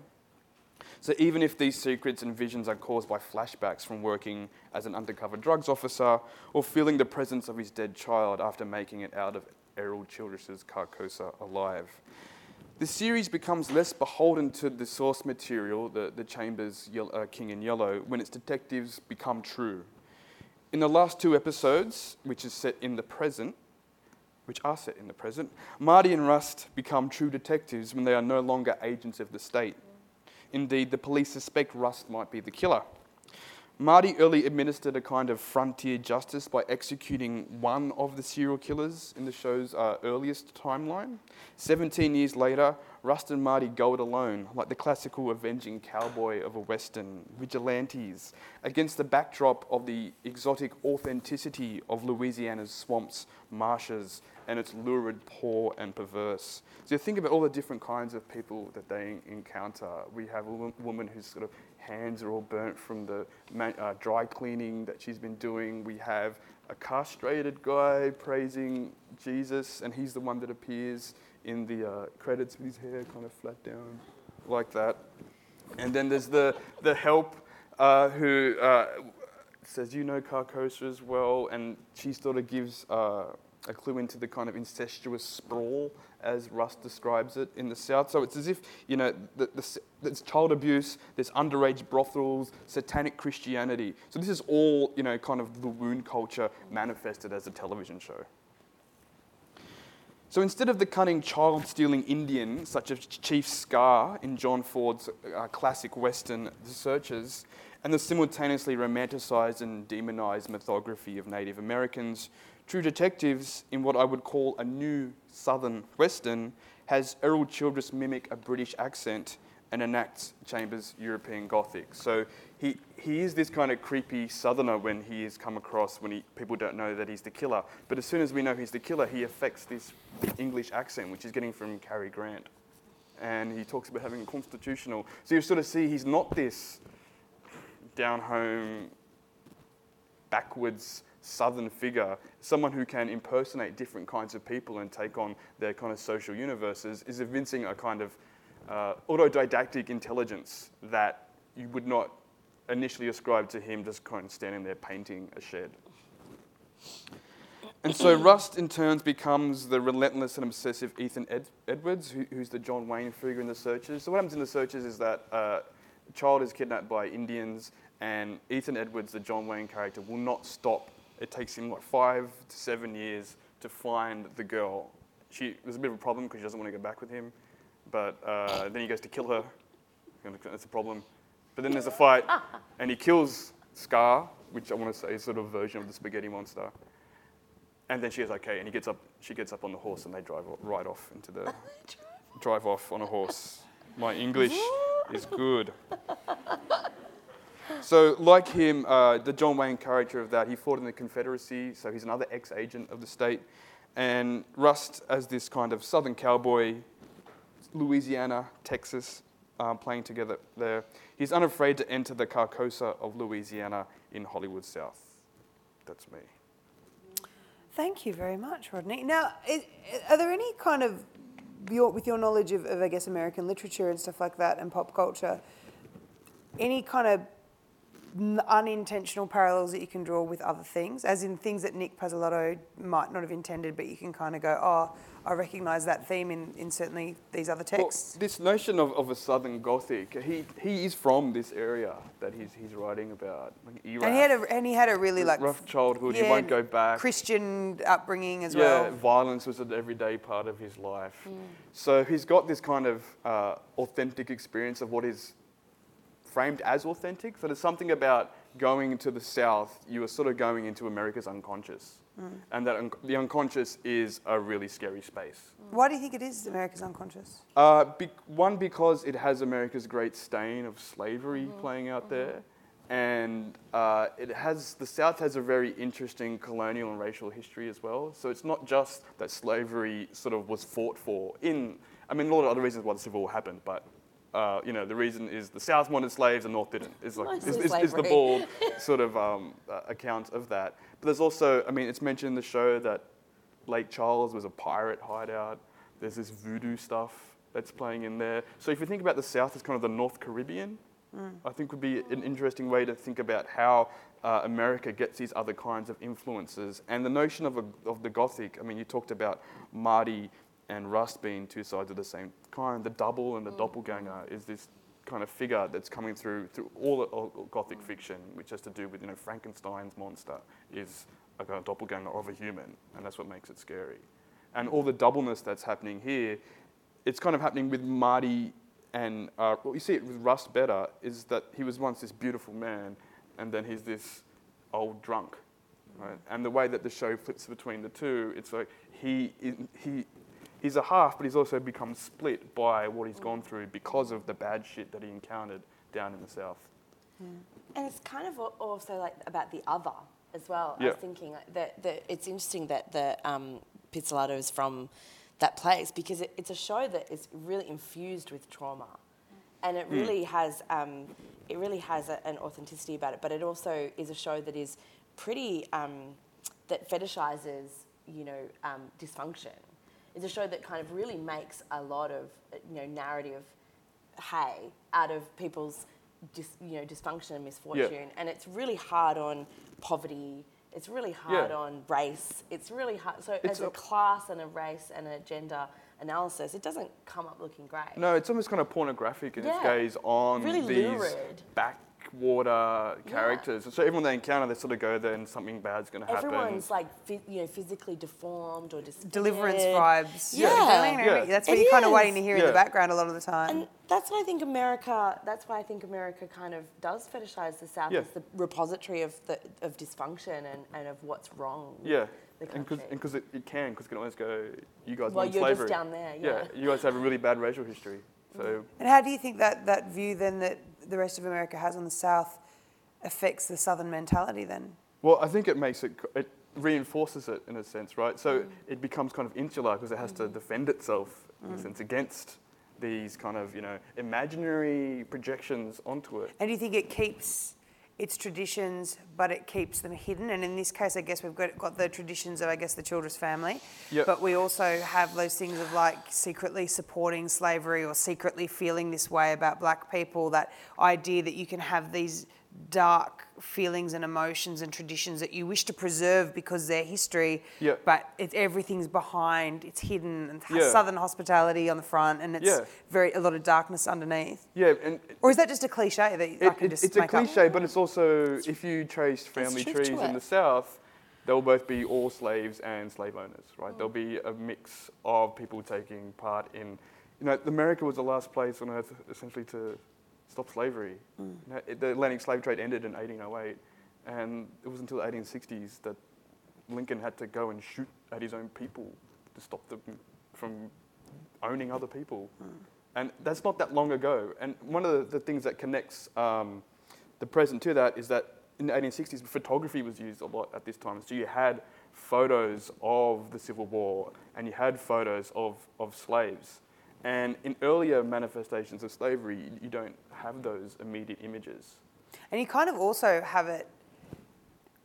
So even if these secrets and visions are caused by flashbacks from working as an undercover drugs officer or feeling the presence of his dead child after making it out of Errol Childress's Carcosa alive, the series becomes less beholden to the source material, the, the Chambers Yellow, uh, King in Yellow, when its detectives become true. In the last two episodes, which is set in the present, which are set in the present, Marty and Rust become true detectives when they are no longer agents of the state. Indeed, the police suspect Rust might be the killer. Marty early administered a kind of frontier justice by executing one of the serial killers in the show's uh, earliest timeline. 17 years later, Rust and Marty go it alone, like the classical avenging cowboy of a western, vigilantes, against the backdrop of the exotic authenticity of Louisiana's swamps, marshes, and it's lurid, poor, and perverse. So you think about all the different kinds of people that they encounter. We have a woman who's sort of hands are all burnt from the uh, dry cleaning that she's been doing. We have a castrated guy praising Jesus, and he's the one that appears in the uh, credits with his hair kind of flat down, like that. And then there's the, the help uh, who uh, says, You know Carcosa as well, and she sort of gives uh, a clue into the kind of incestuous sprawl as Rust describes it in the South. So it's as if, you know, the, the, there's child abuse, there's underage brothels, satanic Christianity. So this is all, you know, kind of the wound culture manifested as a television show. So instead of the cunning child stealing Indian, such as Chief Scar in John Ford's uh, classic Western The Searchers, and the simultaneously romanticized and demonized mythography of Native Americans, True Detectives, in what I would call a new Southern Western, has Errol Childress mimic a British accent and enacts Chambers' European Gothic. So he, he is this kind of creepy Southerner when he is come across, when he, people don't know that he's the killer. But as soon as we know he's the killer, he affects this English accent, which is getting from Cary Grant. And he talks about having a constitutional. So you sort of see he's not this down home, backwards southern figure, someone who can impersonate different kinds of people and take on their kind of social universes, is evincing a kind of uh, autodidactic intelligence that you would not initially ascribe to him just kind of standing there painting a shed. And so Rust, in turn, becomes the relentless and obsessive Ethan Ed- Edwards, who, who's the John Wayne figure in the searchers. So what happens in the searchers is that uh, a child is kidnapped by Indians, and Ethan Edwards, the John Wayne character, will not stop it takes him like five to seven years to find the girl. She there's a bit of a problem because she doesn't want to go back with him, but uh, then he goes to kill her. That's a problem. But then there's a fight, and he kills Scar, which I want to say is sort of a version of the spaghetti monster. And then she is okay, and he gets up. She gets up on the horse, and they drive right off into the drive off on a horse. My English is good. So, like him, uh, the John Wayne character of that, he fought in the Confederacy, so he's another ex agent of the state. And Rust, as this kind of southern cowboy, Louisiana, Texas, uh, playing together there, he's unafraid to enter the Carcosa of Louisiana in Hollywood South. That's me. Thank you very much, Rodney. Now, is, are there any kind of your, with your knowledge of, of, I guess, American literature and stuff like that and pop culture, any kind of unintentional parallels that you can draw with other things, as in things that Nic Pizzolatto might not have intended, but you can kind of go, oh, I recognise that theme in, in certainly these other texts. Well, this notion of, of a Southern Gothic, he, he is from this area that he's, he's writing about, like Iraq. And he had a, and he had a really like rough childhood. Yeah, he won't go back. Christian upbringing as yeah, well. Yeah, violence was an everyday part of his life. Mm. So he's got this kind of uh, authentic experience of what is framed as authentic. So there's something about going to the South, you are sort of going into America's unconscious. Mm. And that un- the unconscious is a really scary space. Why do you think it is America's unconscious? Uh, be- one, because it has America's great stain of slavery mm-hmm. playing out mm-hmm. there. And uh, it has, the South has a very interesting colonial and racial history as well. So it's not just that slavery sort of was fought for in, I mean, a lot of other reasons why the Civil War happened, but uh, you know, the reason is the South wanted slaves and North didn't. Is like is, is, is, the bald sort of um, uh, account of that. But there's also, I mean, it's mentioned in the show that Lake Charles was a pirate hideout. There's this voodoo stuff that's playing in there. So if you think about the South as kind of the North Caribbean, mm. I think would be an interesting way to think about how uh, America gets these other kinds of influences. And the notion of, a, of the Gothic, I mean, you talked about Marty and Rust being two sides of the same coin. The double and the mm. doppelganger is this kind of figure that's coming through through all, all Gothic fiction, which has to do with you know Frankenstein's monster is a kind of doppelganger of a human, and that's what makes it scary. And all the doubleness that's happening here, it's kind of happening with Marty and uh, what you see it with Rust better is that he was once this beautiful man, and then he's this old drunk. Right? And the way that the show flips between the two, it's like he, he he's a half, but he's also become split by what he's gone through because of the bad shit that he encountered down in the south. Yeah. And it's kind of also like about the other as well. Yeah. I was thinking that, that it's interesting that the um, Pizzolatto is from that place because it, it's a show that is really infused with trauma, and it hmm. really mm. has um, it really has a, an authenticity about it. But it also is a show that is pretty um, that fetishizes you know um, dysfunction is a show that kind of really makes a lot of you know narrative hay out of people's dis, you know dysfunction and misfortune, yeah. and it's really hard on poverty. It's really hard yeah. on race. It's really hard. So it's as a, a class and a race and a gender analysis, it doesn't come up looking great. No, it's almost kind of pornographic in yeah. its gaze on really these lurid. back water characters. Yeah. So everyone they encounter, they sort of go there and something bad's going to happen. Everyone's like, you know, physically deformed or just deliverance vibes. Yeah, yeah. that's what it you're kind of waiting to hear in the background a lot of the time. And that's why I think America. That's why I think America kind of does fetishize the South as the repository of the of dysfunction and, and of what's wrong. Yeah. And because it, it can, because it can always go, you guys well, want you're slavery. just down there, yeah. yeah. You guys have a really bad racial history. So. And how do you think that, that view then that the rest of America has on the South affects the Southern mentality then? Well, I think it makes it, it reinforces it in a sense, right? So mm. it becomes kind of insular because it has mm. to defend itself in a mm. sense against these kind of, you know, imaginary projections onto it. And do you think it keeps its traditions, but it keeps them hidden. And in this case, I guess we've got, got the traditions of, I guess, the Childress family. Yep. But we also have those things of like secretly supporting slavery or secretly feeling this way about black people, that idea that you can have these dark feelings and emotions and traditions that you wish to preserve because they're history, yeah. but it's everything's behind, it's hidden, and yeah. southern hospitality on the front, and it's yeah. very a lot of darkness underneath. Yeah, and or is that just a cliche that it, I can it, just It's a cliche, up? but it's also if you trace family trees in the south. They'll both be all slaves and slave owners, right? Mm. There'll be a mix of people taking part in, you know, America was the last place on earth essentially to stop slavery. Mm. The Atlantic slave trade ended in 1808, and it was until the 1860s that Lincoln had to go and shoot at his own people to stop them from owning other people. Mm. And that's not that long ago. And one of the, the things that connects um, the present to that is that in the 1860s, photography was used a lot at this time. So you had photos of the Civil War and you had photos of, of slaves. And in earlier manifestations of slavery, you don't have those immediate images. And you kind of also have it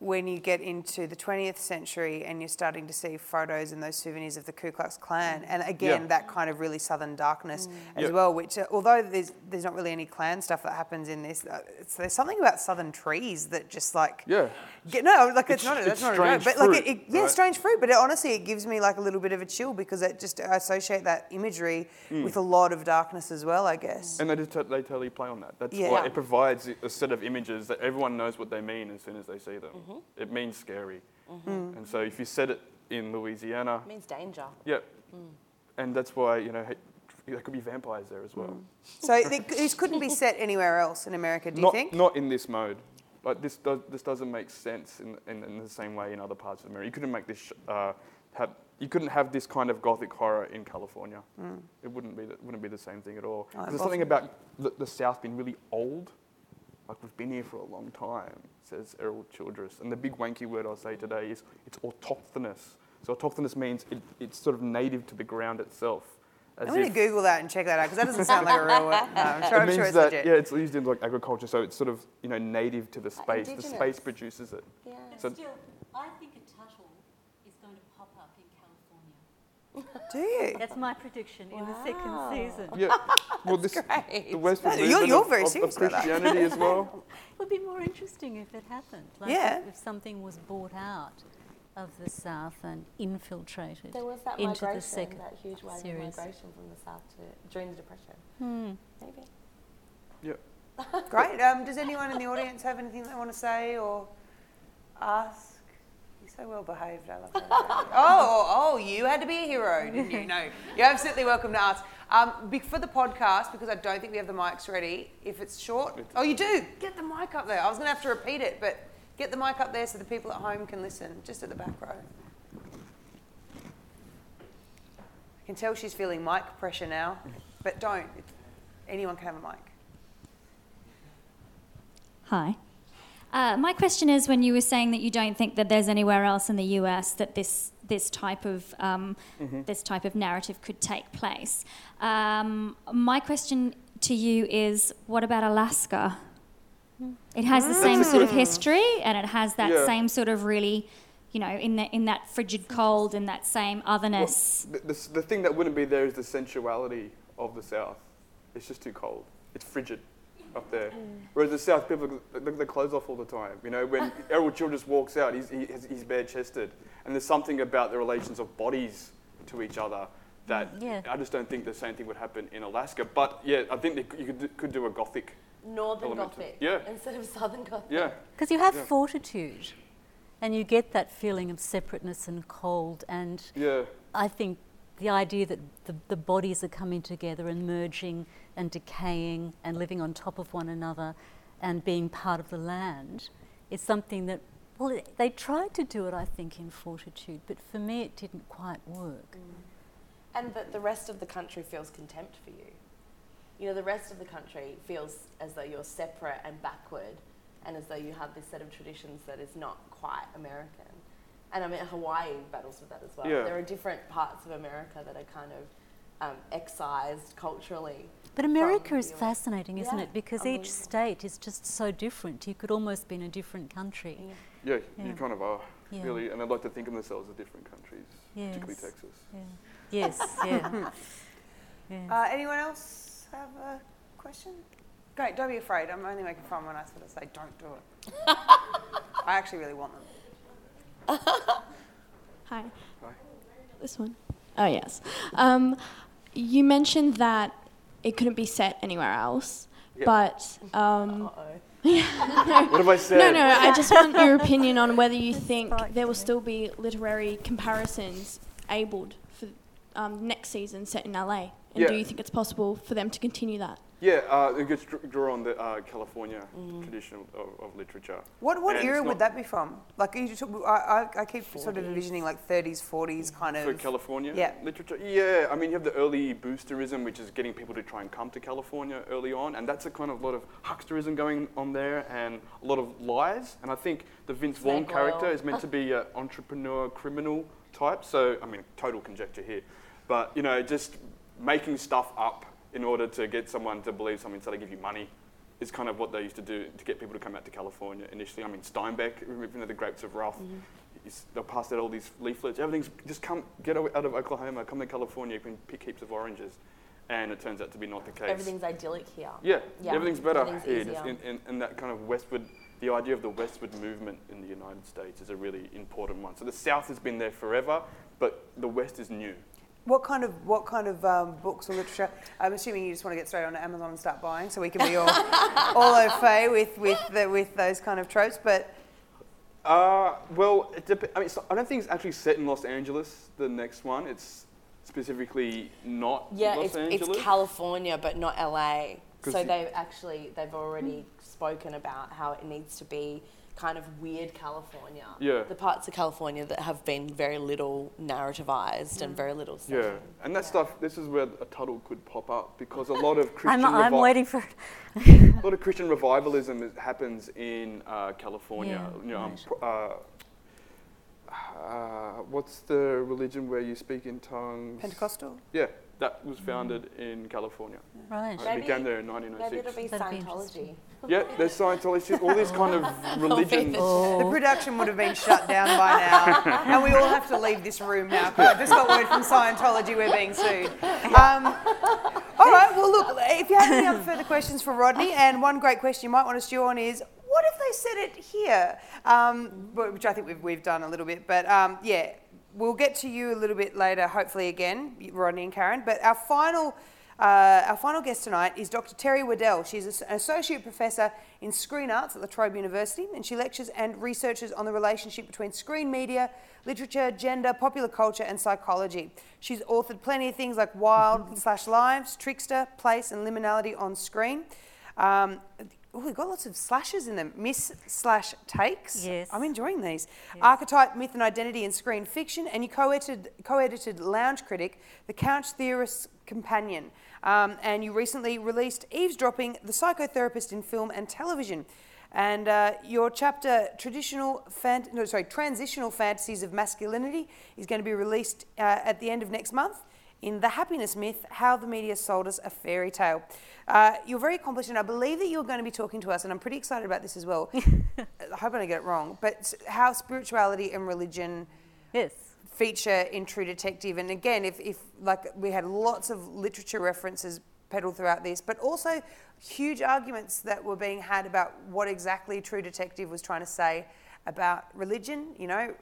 when you get into the 20th century and you're starting to see photos and those souvenirs of the Ku Klux Klan, and again Yeah. that kind of really southern darkness as Yeah. well. Which, uh, although there's there's not really any Klan stuff that happens in this, uh, it's, there's something about southern trees that just like Yeah. Get, no, like it's, It's- not. That's it's not a joke, strange but like fruit, it, it yeah, right? strange fruit. But it, honestly, it gives me like a little bit of a chill because it just I associate that imagery Mm. with a lot of darkness as well. I guess. And they, just, they totally play on that. That's Yeah. why it provides a set of images that everyone knows what they mean as soon as they see them. Mm-hmm. Mm-hmm. It means scary. Mm-hmm. Mm. And so if you set it in Louisiana, It means danger. yeah. Mm. And that's why, you know, there could be vampires there as well. Mm. So th- this couldn't be set anywhere else in America. Do you not, think? not in this mode. Like this, does, this doesn't make sense in, in, in the same way in other parts of America. You couldn't make this, sh- uh, have, you couldn't have this kind of gothic horror in California. Mm. It wouldn't be, the, wouldn't be the same thing at all. Oh, There's something about the, the South being really old. Like we've been here for a long time, says Errol Childress. And the big wanky word I'll say today is it's autochthonous. So autochthonous means it, it's sort of native to the ground itself. As I'm going to Google that and check that out because that doesn't sound like a real word. No, I'm sure, it I'm means sure it's that legit. yeah, it's used in like agriculture, so it's sort of you know native to the uh, space. The space produces it. Yeah. But So- still, I think a Tuttle is going to pop up in California. Do you? That's my prediction in the second season. Yeah. Well, this great. the westward No, you're- you're of, very of- serious of about that. Christianity as well. It would be more interesting if it happened. Like Yeah. If, if something was bought out of the South and infiltrated There was that into the second that huge wave of series. migration from the south to during the depression. Hmm. Maybe. Yeah. Great. Um, does anyone in the audience have anything they want to say or ask? You're so well behaved. I love that. oh, oh, oh, you had to be a hero, didn't you? No, you're absolutely welcome to ask. Um, for the podcast, because I don't think we have the mics ready. If it's short, oh, you do. Get the mic up there. I was going to have to repeat it, but get the mic up there so the people at home can listen. Just at the back row. I can tell she's feeling mic pressure now, but don't. Anyone can have a mic. Hi. Uh, my question is when you were saying that you don't think that there's anywhere else in the US that this this type of um, this type of narrative could take place. Um, my question to you is, what about Alaska? It has the same sort of history, and it has that Yeah. same sort of really, you know, in the in that frigid cold and that same otherness. The, the, the thing that wouldn't be there is the sensuality of the South. It's just too cold. It's frigid up there. Mm. Whereas the South, people look their clothes off all the time. You know, when Errol Childress walks out, he's, he, he's bare chested. And there's something about the relations of bodies to each other that mm, Yeah. I just don't think the same thing would happen in Alaska. But yeah, I think they, you could, do- could do a gothic. Northern Element to- Gothic yeah. instead of Southern Gothic. Yeah. Because you have Yeah. fortitude and you get that feeling of separateness and cold. And Yeah. I think the idea that the, the bodies are coming together and merging and decaying and living on top of one another and being part of the land is something that, well, it, they tried to do it, I think, in fortitude, but for me it didn't quite work. Mm. And that the rest of the country feels contempt for you. You know, the rest of the country feels as though you're separate and backward, and as though you have this set of traditions that is not quite American. And I mean, Hawaii battles with that as well. Yeah. There are different parts of America that are kind of um, excised culturally. But America is fascinating, isn't Yeah, it? Because each state is just so different. You could almost be in a different country. Yeah, Yeah. you kind of are, Yeah. really. And they like to think of themselves as different countries, particularly Texas. Yeah. Yes, yeah. yeah. Uh, anyone else have a question? Great, don't be afraid. I'm only making fun when I sort of say don't do it. I actually really want them. Hi. Hi. This one. Oh, yes. Um, you mentioned that it couldn't be set anywhere else, Yeah. but um, What have I said? no, no. I just want your opinion on whether you think there will still be literary comparisons abled for um, next season set in LA, and Yeah. do you think it's possible for them to continue that? Yeah, uh, it gets draw on the uh, California Mm. tradition of, of literature. What, what And era would that be from? Like, you talk, I, I, I keep sort of envisioning like 30s, 40s kind of. For of. California Yeah. literature? Yeah, I mean, you have the early boosterism, which is getting people to try and come to California early on, and that's a kind of lot of hucksterism going on there and a lot of lies. And I think the Vince Vaughn Snake character oil. is meant to be an entrepreneur criminal type. So, I mean, total conjecture here. But, you know, just making stuff up in order to get someone to believe something so they give you money. is kind of what they used to do to get people to come out to California initially. I mean, Steinbeck, you know, the grapes of wrath, mm-hmm. they'll pass out all these leaflets. Everything's just come, get out of Oklahoma, come to California, you can pick heaps of oranges. And it turns out to be not the case. Everything's idyllic here. Yeah, Yeah, everything's better everything's here. In, in, in that kind of westward, the idea of the westward movement in the United States is a really important one. So the South has been there forever, but the West is new. What kind of what kind of um, books or literature? I'm assuming you just want to get straight onto Amazon and start buying, so we can be all all au fait with with the, with those kind of tropes. But Uh, well, it dep- I mean, it's, I don't think it's actually set in Los Angeles. The next one, it's specifically not Yeah, Los it's, Angeles. it's California, but not LA. So you- they've actually they've already spoken about how it needs to be kind of weird California. Yeah. The parts of California that have been very little narrativized and very little. Seen. yeah, and that stuff. This is where a Tuttle could pop up because a lot of Christian. I'm, I'm waiting for it. A lot of Christian revivalism is, happens in uh, California. Yeah, you know, um, right. pro- uh, uh, what's the religion where you speak in tongues? Pentecostal. Yeah, that was founded in California. Right. It Maybe- began there in Maybe it'll 1906. be That'd be Scientology. Yeah, there's Scientology, all these kind of religions. Oh. The production would have been shut down by now, and we all have to leave this room now. 'cause I just got word from Scientology we're being sued. Um, all right. Well, look. If you have any other further questions for Rodney, and one great question you might want to stew on is, what if they said it here? Um, which I think we've we've done a little bit, but um, yeah, we'll get to you a little bit later, hopefully again, Rodney and Karen. But our final. Uh, our final guest tonight is Dr. Terrie Waddell. She's an associate professor in screen arts at La Trobe University, and she lectures and researches on the relationship between screen media, literature, gender, popular culture, and psychology. She's authored plenty of things like Wild slash Lives, Trickster, Place, and Liminality on screen. Um, oh, we've got lots of slashes in them. Miss slash takes. Yes. I'm enjoying these. Archetype, Myth and Identity in Screen Fiction, and you co-edited, co-edited Lounge Critic, The Couch Theorist's Companion. Um, and you recently released Eavesdropping, The Psychotherapist in Film and Television. And uh, your chapter, traditional fan- no, sorry, transitional fantasies of masculinity, is going to be released uh, at the end of next month in The Happiness Myth How the Media Sold Us a Fairy Tale. Uh, you're very accomplished, and I believe that you're going to be talking to us, and I'm pretty excited about this as well. I hope I don't get it wrong, but how spirituality and religion Yes. feature in True Detective. And again, if, if like we had lots of literature references peddled throughout this, but also huge arguments that were being had about what exactly True Detective was trying to say about religion. You know,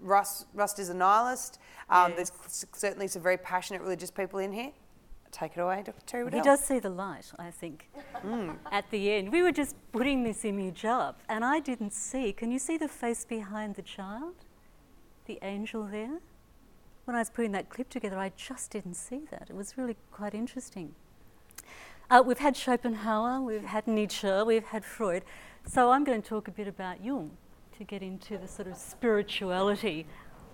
Rust, Rust is a nihilist. Um, There's certainly some very passionate religious people in here. Take it away, Dr. Terrie He does see the light, I think, at the end. We were just putting this image up, and I didn't see. Can you see the face behind the child? The angel there? When I was putting that clip together, I just didn't see that. It was really quite interesting. Uh, we've had Schopenhauer, we've had Nietzsche, we've had Freud. So I'm going to talk a bit about Jung to get into the sort of spirituality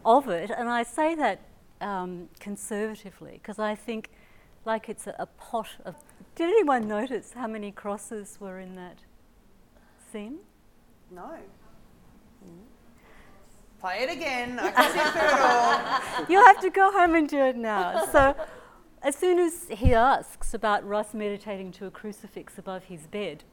of it. And I say that um, conservatively because I think like it's a, a pot of. Did anyone notice how many crosses were in that scene? No. Play it again. I can see through it all. you have to go home and do it now. So, as soon as he asks about Rust meditating to a crucifix above his bed,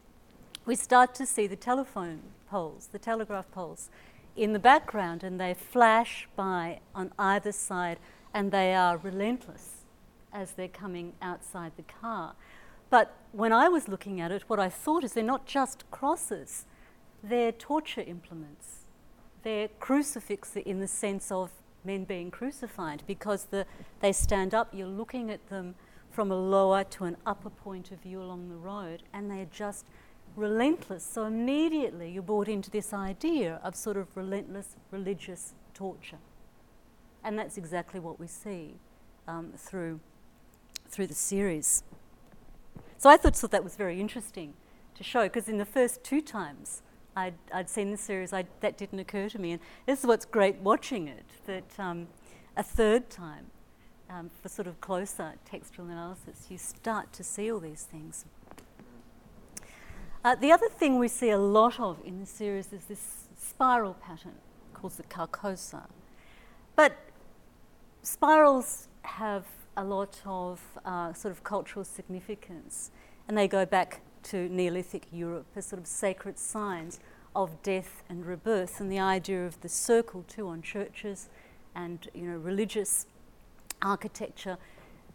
we start to see the telephone poles, the telegraph poles, in the background, and they flash by on either side, and they are relentless as they're coming outside the car. But when I was looking at it, what I thought is they're not just crosses, they're torture implements they're crucifix in the sense of men being crucified because the, they stand up, you're looking at them from a lower to an upper point of view along the road, and they're just relentless. So immediately you're brought into this idea of sort of relentless religious torture. And that's exactly what we see um, through, through the series. So I thought, thought that was very interesting to show because in the first two times I'd, I'd seen the series, I, that didn't occur to me. And this is what's great watching it that um, a third time, um, for sort of closer textual analysis, you start to see all these things. Uh, the other thing we see a lot of in the series is this spiral pattern called the Carcosa. But spirals have a lot of uh, sort of cultural significance, and they go back to Neolithic Europe as sort of sacred signs of death and rebirth, and the idea of the circle too on churches and you know religious architecture,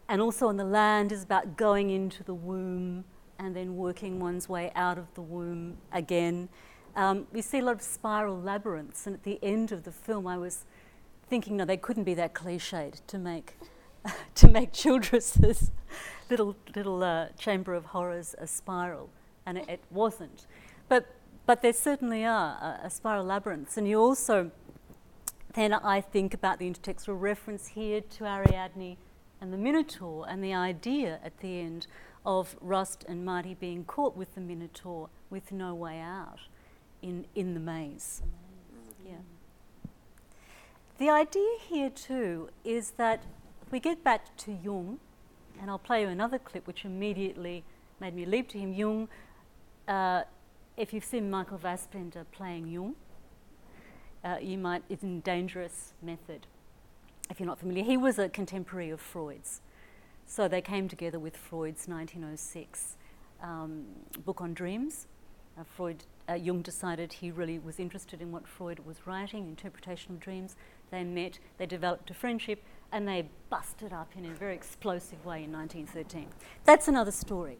and also on the land is about going into the womb and then working one's way out of the womb again. Um, we see a lot of spiral labyrinths, and at the end of the film, I was thinking, no, they couldn't be that cliched to make to make Childress's little little uh, chamber of horrors a spiral, and it, it wasn't. But but there certainly are uh, a spiral labyrinths, and you also then I think about the intertextual reference here to Ariadne and the Minotaur, and the idea at the end of Rust and Marty being caught with the Minotaur with no way out in in the maze. Yeah. The idea here too is that we get back to Jung, and I'll play you another clip which immediately made me leap to him. Jung, uh, if you've seen Michael Fassbender playing Jung, uh, you might, it's in Dangerous Method, if you're not familiar. He was a contemporary of Freud's. So they came together with Freud's 1906 um, book on dreams. Uh, Freud, uh, Jung decided he really was interested in what Freud was writing, interpretation of dreams. They met, they developed a friendship, and they busted up in a very explosive way in 1913. That's another story.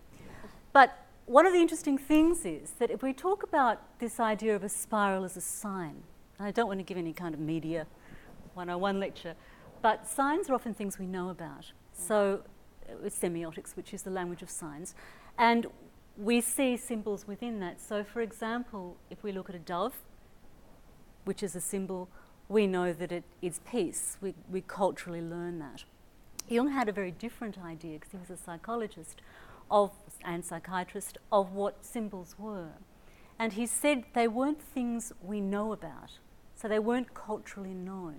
But one of the interesting things is that if we talk about this idea of a spiral as a sign, I don't want to give any kind of media 101 lecture, but signs are often things we know about. So, semiotics, which is the language of signs, and we see symbols within that. So, for example, if we look at a dove, which is a symbol we know that it is peace. We, we culturally learn that. Jung had a very different idea because he was a psychologist of, and psychiatrist of what symbols were. And he said they weren't things we know about, so they weren't culturally known.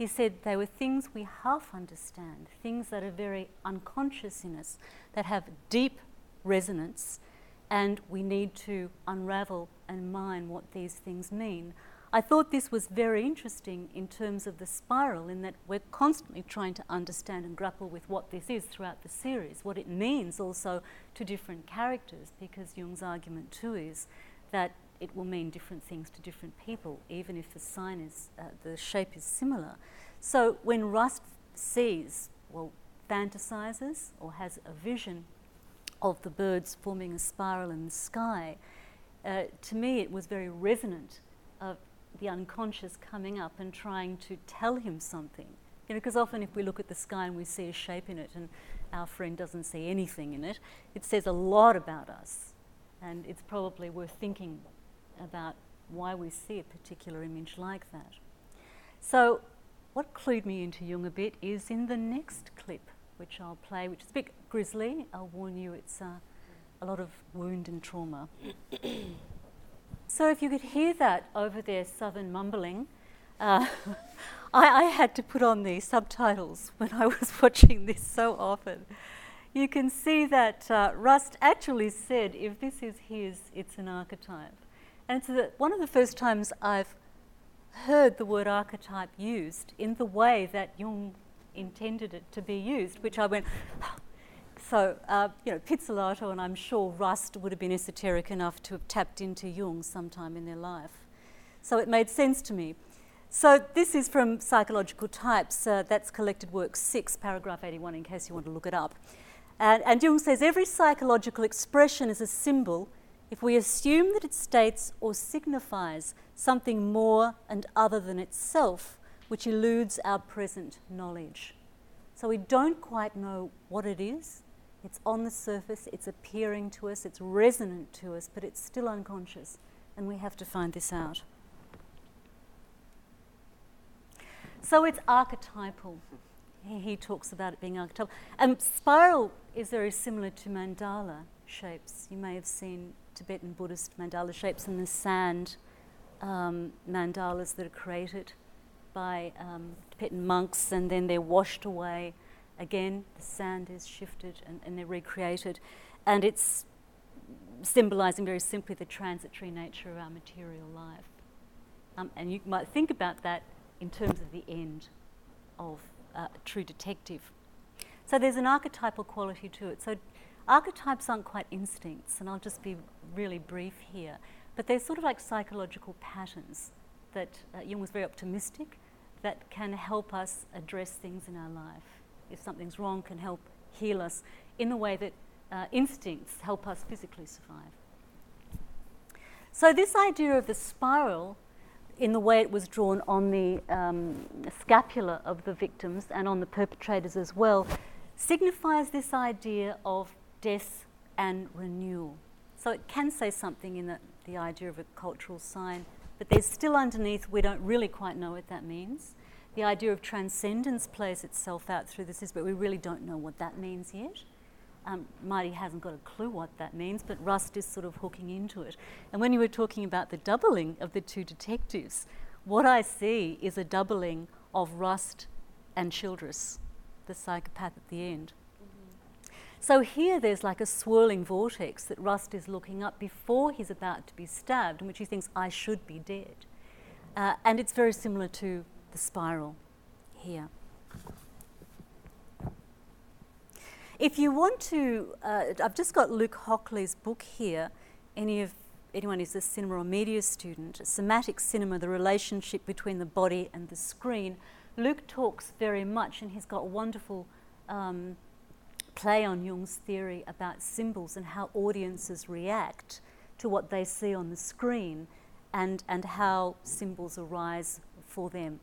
He said they were things we half understand, things that are very unconscious in us, that have deep resonance, and we need to unravel and mine what these things mean. I thought this was very interesting in terms of the spiral, in that we're constantly trying to understand and grapple with what this is throughout the series, what it means also to different characters, because Jung's argument too is that it will mean different things to different people, even if the sign is, uh, the shape is similar. So when Rust sees, well, fantasizes or has a vision of the birds forming a spiral in the sky, uh, to me it was very resonant of the unconscious coming up and trying to tell him something. You know, because often if we look at the sky and we see a shape in it and our friend doesn't see anything in it, it says a lot about us. And it's probably worth thinking about why we see a particular image like that. So, what clued me into Jung a bit is in the next clip, which I'll play, which is a bit grisly. I'll warn you, it's uh, a lot of wound and trauma. So if you could hear that over their southern mumbling, uh, I, I, had to put on the subtitles when I was watching this so often. You can see that uh, Rust actually said, if this is his, it's an archetype. And it's the, one of the first times I've heard the word archetype used in the way that Jung intended it to be used, which I went, so, uh, you know, Pizzolatto and I'm sure Rust would have been esoteric enough to have tapped into Jung sometime in their life. So it made sense to me. So this is from Psychological Types. Uh, that's collected work 6, paragraph 81, in case you want to look it up. And, and Jung says every psychological expression is a symbol if we assume that it states or signifies something more and other than itself, which eludes our present knowledge. So we don't quite know what it is, it's on the surface, it's appearing to us, it's resonant to us, but it's still unconscious, and we have to find this out. So it's archetypal. He, talks about it being archetypal. And spiral is very similar to mandala shapes. You may have seen Tibetan Buddhist mandala shapes in the sand um, mandalas that are created by um, Tibetan monks, and then they're washed away Again, the sand is shifted and, and they're recreated. And it's symbolizing very simply the transitory nature of our material life. Um, and you might think about that in terms of the end of uh, a true detective. So there's an archetypal quality to it. So archetypes aren't quite instincts, and I'll just be really brief here, but they're sort of like psychological patterns that uh, Jung was very optimistic that can help us address things in our life. If something's wrong, can help heal us in the way that uh, instincts help us physically survive. So, this idea of the spiral, in the way it was drawn on the um, scapula of the victims and on the perpetrators as well, signifies this idea of death and renewal. So, it can say something in the, the idea of a cultural sign, but there's still underneath, we don't really quite know what that means. The idea of transcendence plays itself out through this, but we really don't know what that means yet. Um, Marty hasn't got a clue what that means, but Rust is sort of hooking into it. And when you were talking about the doubling of the two detectives, what I see is a doubling of Rust and Childress, the psychopath at the end. So here there's like a swirling vortex that Rust is looking up before he's about to be stabbed, in which he thinks, I should be dead. Uh, and it's very similar to the spiral here. If you want to, uh, I've just got Luke Hockley's book here. Any of anyone who's a cinema or media student, somatic cinema, the relationship between the body and the screen. Luke talks very much, and he's got wonderful um, play on Jung's theory about symbols and how audiences react to what they see on the screen, and and how symbols arise for them,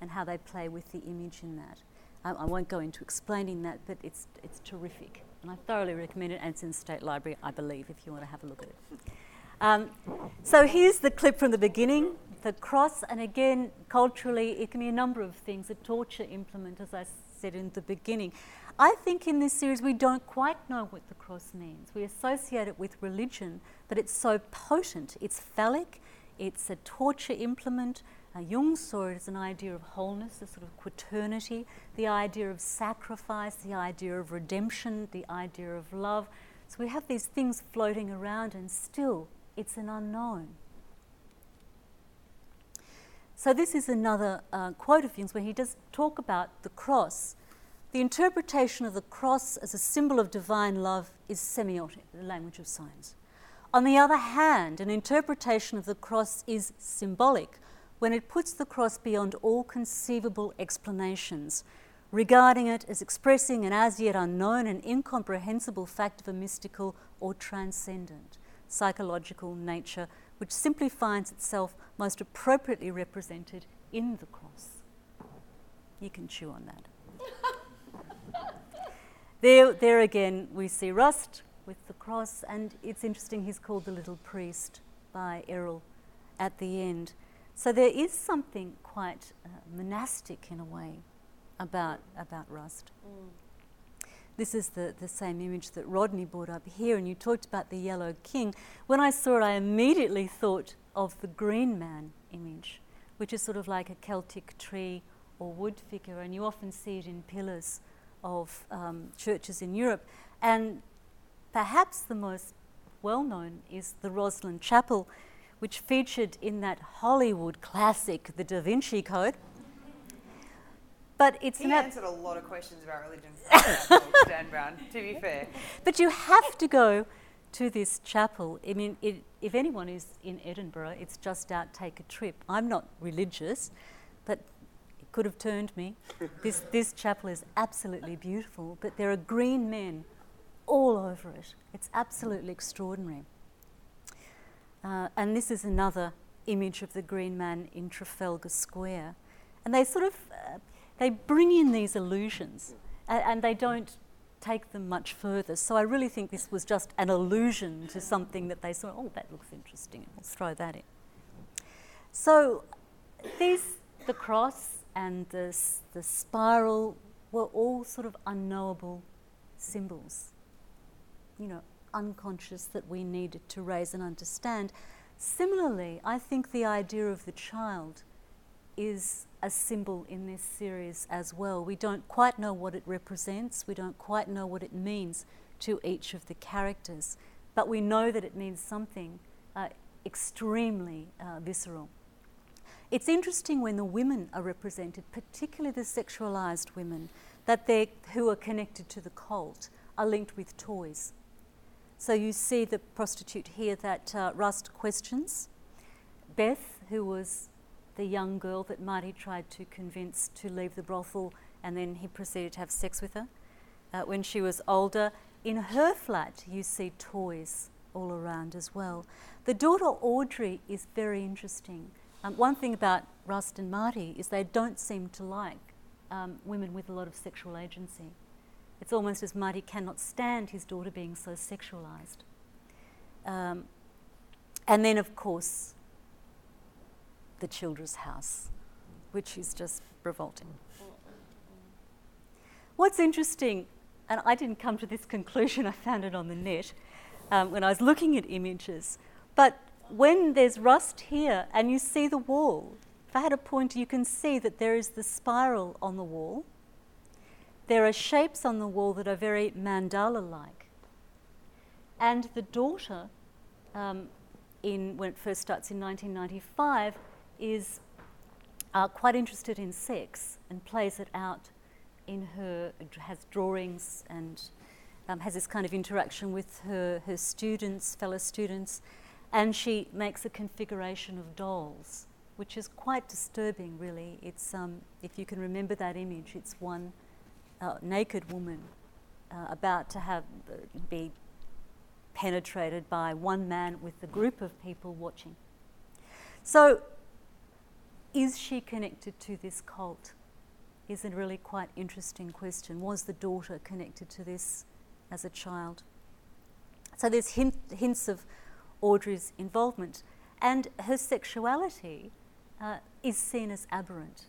and how they play with the image in that. I, won't go into explaining that, but it's, it's terrific. And I thoroughly recommend it, and it's in the State Library, I believe, if you want to have a look at it. Um, so here's the clip from the beginning the cross, and again, culturally, it can be a number of things, a torture implement, as I said in the beginning. I think in this series we don't quite know what the cross means. We associate it with religion, but it's so potent. It's phallic, it's a torture implement, uh, Jung saw it as an idea of wholeness, a sort of quaternity, the idea of sacrifice, the idea of redemption, the idea of love. So we have these things floating around, and still it's an unknown. So, this is another uh, quote of Jung's where he does talk about the cross. The interpretation of the cross as a symbol of divine love is semiotic, the language of signs. On the other hand, an interpretation of the cross is symbolic, when it puts the cross beyond all conceivable explanations, regarding it as expressing an as yet unknown and incomprehensible fact of a mystical or transcendent psychological nature, which simply finds itself most appropriately represented in the cross. You can chew on that. There, there again, we see Rust with the cross, and it's interesting he's called the little priest by Errol at the end. So there is something quite uh, monastic in a way about, about Rust. Mm. This is the, the same image that Rodney brought up here, and you talked about the Yellow King. When I saw it, I immediately thought of the Green Man image, which is sort of like a Celtic tree or wood figure, and you often see it in pillars of um, churches in Europe. And perhaps the most well known is the Rosslyn Chapel, which featured in that Hollywood classic, The Da Vinci Code. But it's he answered a lot of questions about religion, Dan Brown. To be fair, but you have to go to this chapel. I mean, it, if anyone is in Edinburgh, it's just out. Take a trip. I'm not religious, but could have turned me. this this chapel is absolutely beautiful, but there are green men all over it. It's absolutely extraordinary. Uh, and this is another image of the Green Man in Trafalgar Square. And they sort of, uh, they bring in these illusions and, and they don't take them much further. So I really think this was just an allusion to something that they saw, oh, that looks interesting, let's throw that in. So these, the cross and the, the spiral were all sort of unknowable symbols. You know, unconscious that we needed to raise and understand. Similarly, I think the idea of the child is a symbol in this series as well. We don't quite know what it represents, we don't quite know what it means to each of the characters, but we know that it means something uh, extremely uh, visceral. It's interesting when the women are represented, particularly the sexualized women, that they who are connected to the cult are linked with toys So you see the prostitute here that uh, Rust questions. Beth, who was the young girl that Marty tried to convince to leave the brothel and then he proceeded to have sex with her. Uh, when she was older, in her flat, you see toys all around as well. The daughter Audrey is very interesting. Um, one thing about Rust and Marty is they don't seem to like um, women with a lot of sexual agency. It's almost as Marty cannot stand his daughter being so sexualized. Um, and then, of course, the children's house, which is just revolting. What's interesting, and I didn't come to this conclusion, I found it on the net um, when I was looking at images, but when there's Rust here and you see the wall, if I had a pointer, you can see that there is the spiral on the wall. There are shapes on the wall that are very mandala like. And the daughter, um, in, when it first starts in 1995, is uh, quite interested in sex and plays it out in her, has drawings and um, has this kind of interaction with her, her students, fellow students, and she makes a configuration of dolls, which is quite disturbing, really. It's, um, if you can remember that image, it's one uh, naked woman uh, about to have, uh, be penetrated by one man with a group of people watching. So is she connected to this cult? Is a really quite interesting question. Was the daughter connected to this as a child? So there's hint, hints of Audrey's involvement, and her sexuality uh, is seen as aberrant.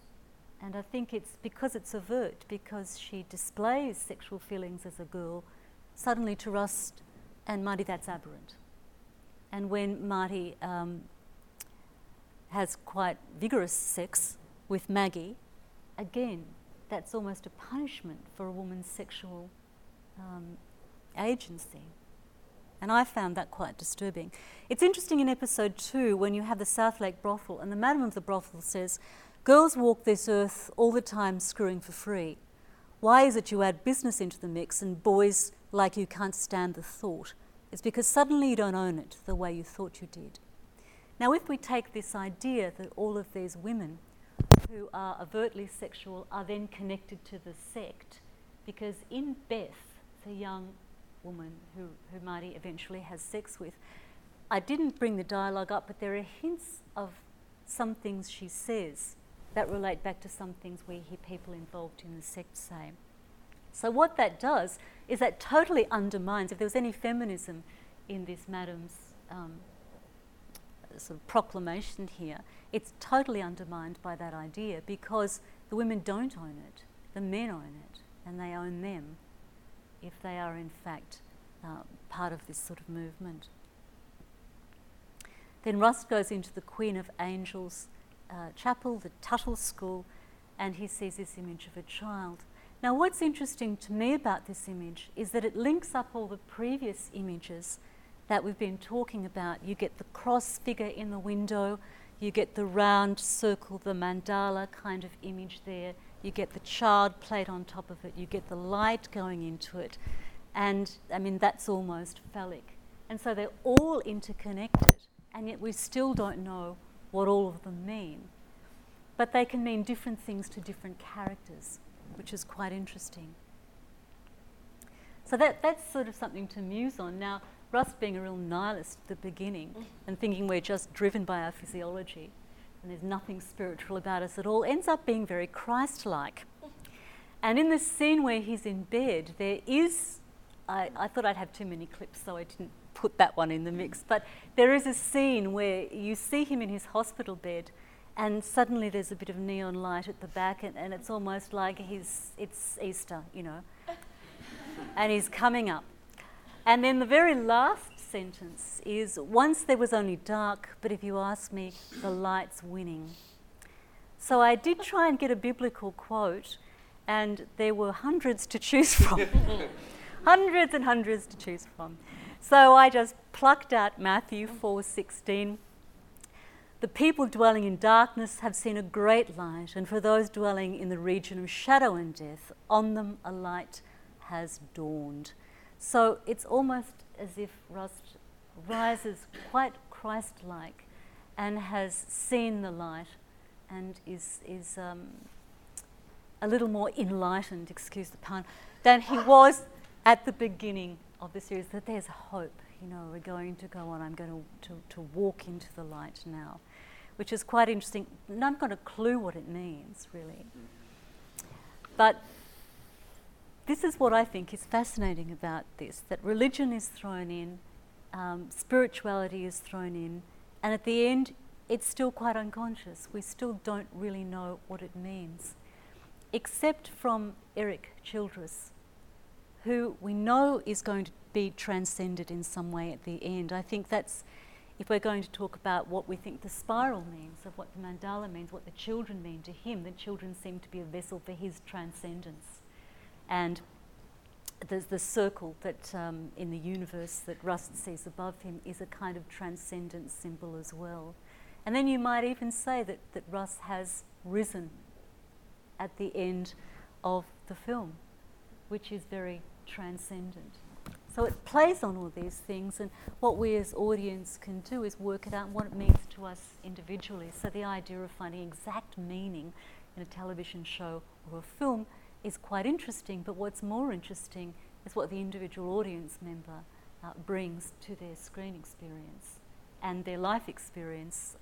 And I think it's because it's overt, because she displays sexual feelings as a girl, suddenly to Rust and Marty, that's aberrant. And when Marty um, has quite vigorous sex with Maggie, again, that's almost a punishment for a woman's sexual um, agency. And I found that quite disturbing. It's interesting in episode two when you have the South Lake brothel, and the madam of the brothel says, Girls walk this earth all the time screwing for free. Why is it you add business into the mix and boys like you can't stand the thought? It's because suddenly you don't own it the way you thought you did. Now, if we take this idea that all of these women who are overtly sexual are then connected to the sect, because in Beth, the young woman who, who Marty eventually has sex with, I didn't bring the dialogue up, but there are hints of some things she says that relate back to some things we hear people involved in the sect say. So, what that does is that totally undermines, if there was any feminism in this madam's um, sort of proclamation here, it's totally undermined by that idea because the women don't own it, the men own it, and they own them if they are in fact uh, part of this sort of movement. Then Rust goes into the Queen of Angels uh, chapel, the Tuttle School, and he sees this image of a child. Now, what's interesting to me about this image is that it links up all the previous images that we've been talking about. You get the cross figure in the window, you get the round circle, the mandala kind of image there, you get the child plate on top of it, you get the light going into it, and I mean, that's almost phallic. And so they're all interconnected, and yet we still don't know what all of them mean. But they can mean different things to different characters, which is quite interesting. So that, that's sort of something to muse on. Now, Rust being a real nihilist at the beginning mm. and thinking we're just driven by our physiology and there's nothing spiritual about us at all, ends up being very Christ like. And in the scene where he's in bed, there is, I, I thought I'd have too many clips, so I didn't put that one in the mix, but there is a scene where you see him in his hospital bed and suddenly there's a bit of neon light at the back and, and it's almost like he's, it's Easter, you know, and he's coming up and then the very last sentence is Once there was only dark, but if you ask me, the light's winning. So I did try and get a biblical quote, and there were hundreds to choose from. hundreds and hundreds to choose from. So I just plucked out Matthew 4:16. The people dwelling in darkness have seen a great light, and for those dwelling in the region of shadow and death, on them a light has dawned. So it's almost as if Rust rises quite Christ like and has seen the light and is, is um, a little more enlightened, excuse the pun, than he was at the beginning of the series. That there's hope, you know, we're going to go on, I'm going to, to, to walk into the light now, which is quite interesting. And I've got a clue what it means, really. But this is what I think is fascinating about this that religion is thrown in, um, spirituality is thrown in, and at the end, it's still quite unconscious. We still don't really know what it means, except from Eric Childress, who we know is going to be transcended in some way at the end. I think that's, if we're going to talk about what we think the spiral means, of what the mandala means, what the children mean to him, the children seem to be a vessel for his transcendence. And there's the circle that um, in the universe that Rust sees above him is a kind of transcendent symbol as well. And then you might even say that, that Rust has risen at the end of the film, which is very transcendent. So it plays on all these things, and what we as audience can do is work it out what it means to us individually. So the idea of finding exact meaning in a television show or a film is quite interesting, but what's more interesting is what the individual audience member uh, brings to their screen experience and their life experience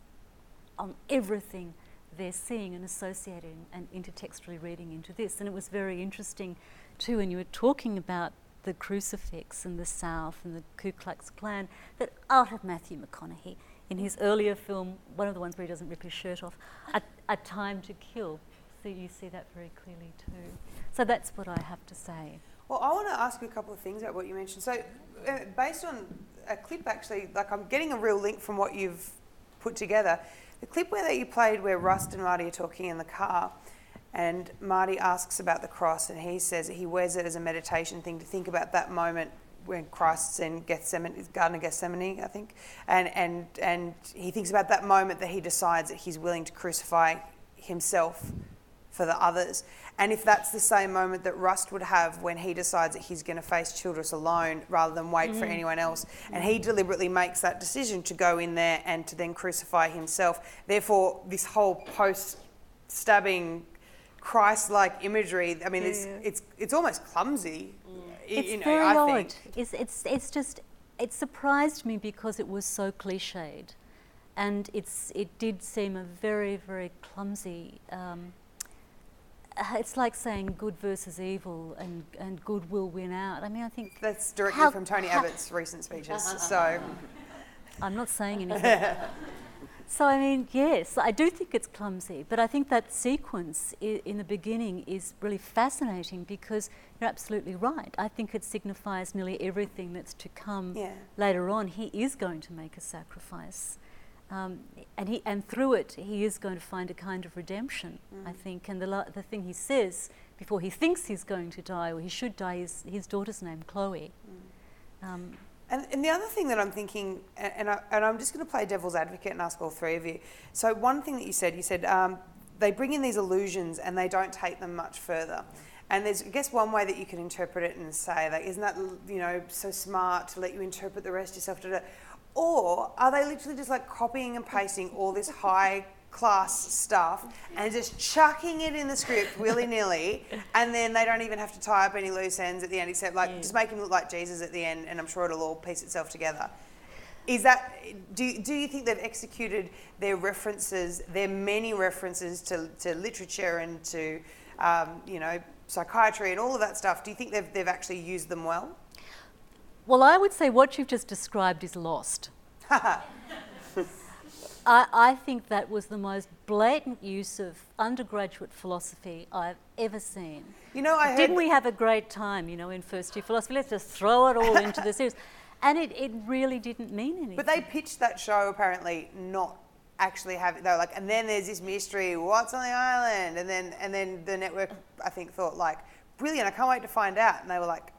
on everything they're seeing and associating and intertextually reading into this. And it was very interesting too when you were talking about the crucifix and the South and the Ku Klux Klan that out of Matthew McConaughey in his earlier film, one of the ones where he doesn't rip his shirt off, A, a Time to Kill. So you see that very clearly too. So that's what I have to say. Well, I want to ask you a couple of things about what you mentioned. So, uh, based on a clip, actually, like I'm getting a real link from what you've put together. The clip where that you played, where Rust and Marty are talking in the car, and Marty asks about the cross, and he says he wears it as a meditation thing to think about that moment when Christ's in Gethsemane, Garden of Gethsemane, I think, and and and he thinks about that moment that he decides that he's willing to crucify himself for the others. And if that's the same moment that Rust would have when he decides that he's going to face Childress alone rather than wait mm-hmm. for anyone else, and he deliberately makes that decision to go in there and to then crucify himself. Therefore, this whole post stabbing Christ-like imagery. I mean, yeah. it's it's it's almost clumsy. Mm. It's you know, very I odd. Think. It's it's it's just it surprised me because it was so cliched, and it's it did seem a very very clumsy. Um, Uh, it's like saying good versus evil and, and good will win out. I mean, I think that's directly how, from Tony Abbott's recent speeches. so I'm not saying anything. So, I mean, yes, I do think it's clumsy, but I think that sequence I- in the beginning is really fascinating because you're absolutely right. I think it signifies nearly everything that's to come yeah. later on. He is going to make a sacrifice. Um, and, he, and through it, he is going to find a kind of redemption, mm. I think. And the, la- the thing he says before he thinks he's going to die, or he should die, is his daughter's name, Chloe. Mm. Um, and, and, the other thing that I'm thinking, and, I, and I'm just going to play devil's advocate and ask all three of you. So, one thing that you said, you said um, they bring in these illusions and they don't take them much further. And there's, I guess, one way that you can interpret it and say, like, isn't that, you know, so smart to let you interpret the rest yourself? Or are they literally just like copying and pasting all this high class stuff and just chucking it in the script willy nilly, and then they don't even have to tie up any loose ends at the end, except like yeah. just make him look like Jesus at the end, and I'm sure it'll all piece itself together. Is that do, do you think they've executed their references, their many references to, to literature and to um, you know psychiatry and all of that stuff? Do you think they've they've actually used them well? Well, I would say what you've just described is lost. I, I, think that was the most blatant use of undergraduate philosophy I've ever seen. You know, I didn't we have a great time, you know, in first year philosophy? Let's just throw it all into the series, and it, it really didn't mean anything. But they pitched that show apparently not actually have they were like, and then there's this mystery, what's on the island, and then and then the network I think thought like, brilliant, I can't wait to find out, and they were like,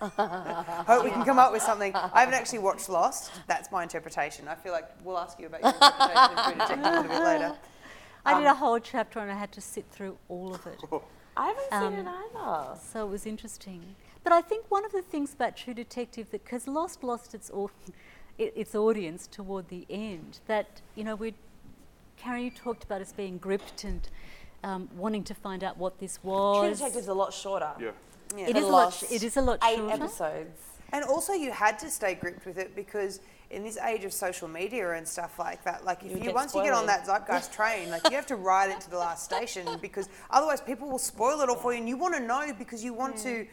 Hope we can come up with something. I haven't actually watched Lost. That's my interpretation. I feel like we'll ask you about your interpretation of True Detective a little bit later. I um, did a um, whole chapter and I had to sit through all of it. I haven't seen Um, it either. So it was interesting. But I think one of the things about True Detective that because Lost lost its au- i- its audience toward the end, that you know we, Karen, you talked about us being gripped and um, wanting to find out what this was. True Detective's a lot shorter. Yeah. Yeah. It The is a lot. It is a lot Eight shorter. episodes. And also, you had to stay gripped with it because in this age of social media and stuff like that, like if You you, get once you get on that zeitgeist train, like you have to ride it to the last station because otherwise people will spoil it all for you, and you want to know because you want to.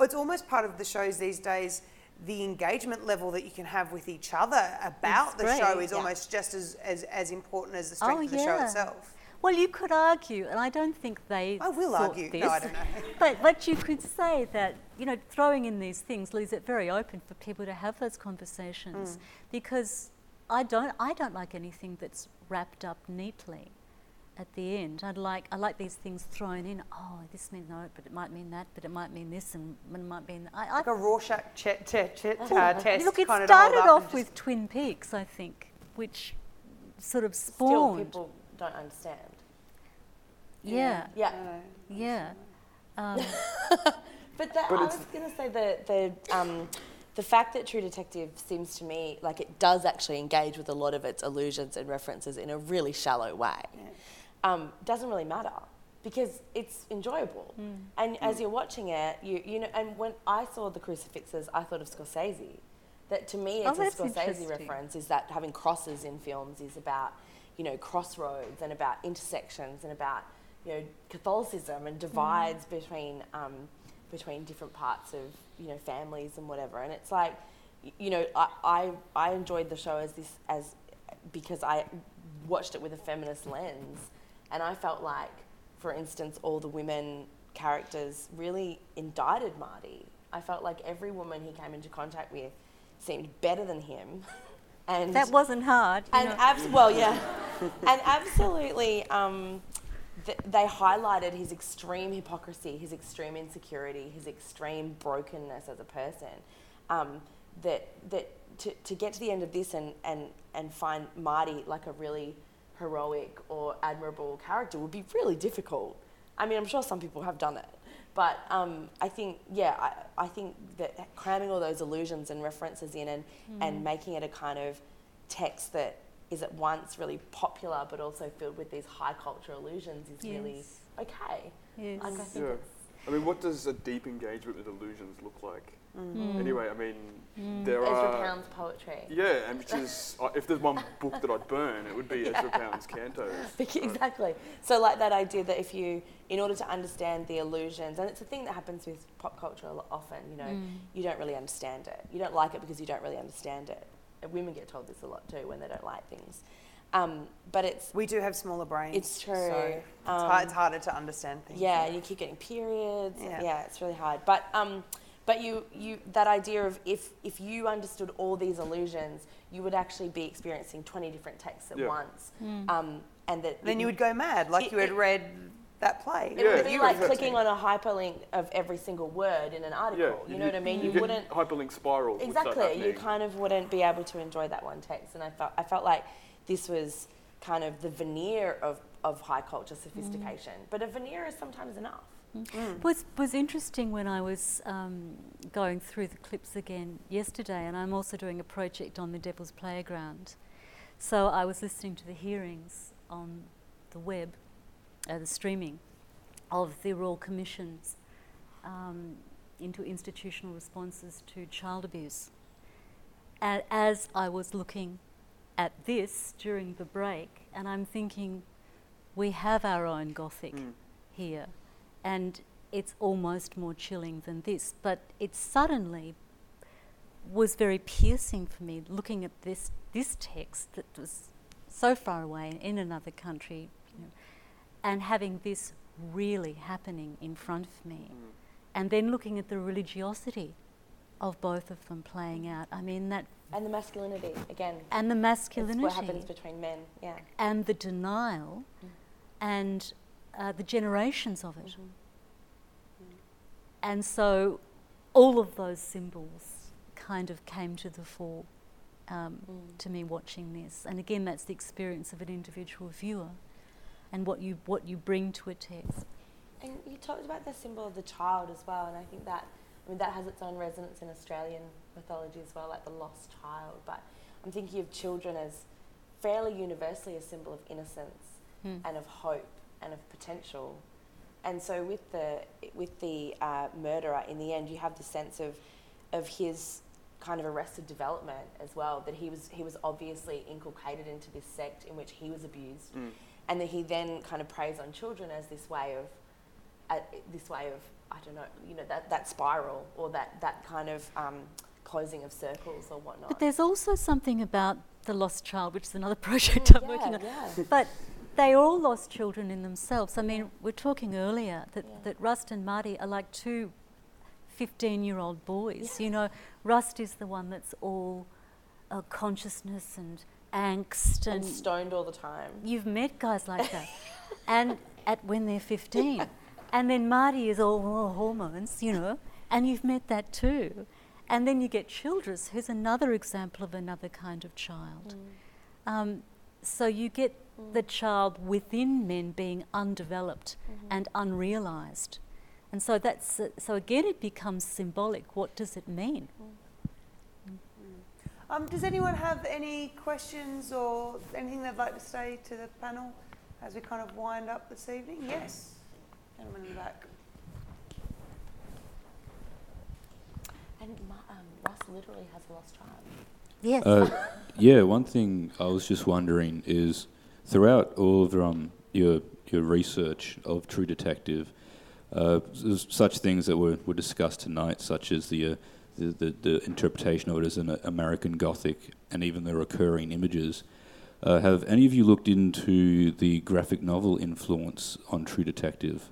It's almost part of the shows these days. The engagement level that you can have with each other about It's the show is yeah. almost just as, as, as important as the strength Oh of the show itself. Well, you could argue, and I don't think they. I will argue. This, No, I don't know. But but you could say that you know throwing in these things leaves it very open for people to have those conversations because I don't I don't like anything that's wrapped up neatly. At the end, I'd like I like these things thrown in. Oh, this means no, but it might mean that, but it might mean this, and it might mean. I, I Like a Rorschach che- te- te- uh, test. Look, it kind of to hold started off with Twin Peaks, I think, which sort of spawned. Still, people don't understand. Yeah, Yeah. yeah. Um, But, that, But I was going to say the the um, the fact that True Detective seems to me like it does actually engage with a lot of its allusions and references in a really shallow way. Um, doesn't really matter because it's enjoyable. And as you're watching it, you you know, and when I saw the crucifixes, I thought of Scorsese. That to me, Oh, a Scorsese reference. Is that having crosses in films is about you know crossroads and about intersections and about you know Catholicism and divides between um, between different parts of you know families and whatever. And it's like you know I, I I enjoyed the show as this as because I watched it with a feminist lens, and I felt like, for instance, all the women characters really indicted Marty. I felt like every woman he came into contact with seemed better than him, and that wasn't hard. and abs- well, yeah, and absolutely, um, th- they highlighted his extreme hypocrisy, his extreme insecurity, his extreme brokenness as a person. Um, that that to, to get to the end of this and, and and find Marty like a really heroic or admirable character would be really difficult. I mean, I'm sure some people have done it, but um, I think yeah, I, I think that cramming all those allusions and references in and and making it a kind of text that is at once really popular but also filled with these high cultural allusions is really okay. Yes. Like, I think Yeah. I mean, what does a deep engagement with illusions look like? Mm. Anyway, I mean, there Ezra are. Ezra Pound's poetry. Yeah, and which is, uh, if there's one book that I'd burn, it would be Ezra Pound's Cantos. exactly. So, like that idea that if you, in order to understand the illusions, and it's a thing that happens with pop culture often, you know, you don't really understand it. You don't like it because you don't really understand it. And women get told this a lot too when they don't like things. Um, but it's, We do have smaller brains. It's true. So it's, Um, hard, it's harder to understand things. yeah, and you keep getting periods. Yeah. Yeah, it's really hard. But um, but you you that idea of if if you understood all these illusions, you would actually be experiencing twenty different texts at Yeah. once. Um, and that Then it you would go mad, like it- you had it- read that play. It Yeah, would be you like would- clicking on a hyperlink of every single word in an article. Yeah, you know what I mean? You, get wouldn't hyperlink spiral. exactly. You kind of wouldn't be able to enjoy that one text. And I felt I felt like this was kind of the veneer of, of high culture sophistication. Mm. But a veneer is sometimes enough. Mm. Mm. was was interesting when I was um, going through the clips again yesterday, and I'm also doing a project on the Devil's Playground. So I was listening to the hearings on the web, uh, the streaming of the Royal Commissions um, into institutional responses to child abuse. And as I was looking at this during the break, and I'm thinking, we have our own Gothic here, and it's almost more chilling than this. But it suddenly was very piercing for me looking at this this text that was so far away in another country, you know, and having this really happening in front of me, mm. and then looking at the religiosity of both of them playing out. I mean that, And the masculinity, again. and the It's masculinity what happens between men, yeah. and the denial mm. and uh, the generations of it. Mm-hmm. Mm. And so all of those symbols kind of came to the fore um, to me watching this. And again, that's the experience of an individual viewer and what you, what you bring to a text. And you talked about the symbol of the child as well, and I think that I mean that has its own resonance in Australian mythology as well, like the lost child. But I'm thinking of children as fairly universally a symbol of innocence Hmm. and of hope and of potential. And so with the with the uh, murderer, in the end, you have the sense of of his kind of arrested development as well. That he was he was obviously inculcated into this sect in which he was abused, Mm. And that he then kind of preys on children as this way of uh, this way of I don't know, you know that, that spiral or that that kind of um, closing of circles or whatnot. But there's also something about the lost child, which is another project I'm yeah, working on. yeah. But they all lost children in themselves. I mean, we're talking earlier that, Yeah. that Rust and Marty are like two 15 year old boys. You know, Rust is the one that's all uh, consciousness and angst and and stoned all the time. You've met guys like that, and at when they're 15, and then Marty is all, all hormones, you know, and you've met that too, and then you get Childress, who's another example of another kind of child. Um, so you get the child within men being undeveloped and unrealized, and so that's uh, so again it becomes symbolic. What does it mean? Um, does anyone have any questions or anything they'd like to say to the panel as we kind of wind up this evening? Yes, gentleman in the back. And Ma- um, Rust literally has a lost child. Yes. Uh, yeah, one thing I was just wondering is throughout all of um, your your research of True Detective, uh, such things that were, were discussed tonight, such as the, uh, the, the the interpretation of it as an American Gothic, and even the recurring images. Uh, have any of you looked into the graphic novel influence on True Detective?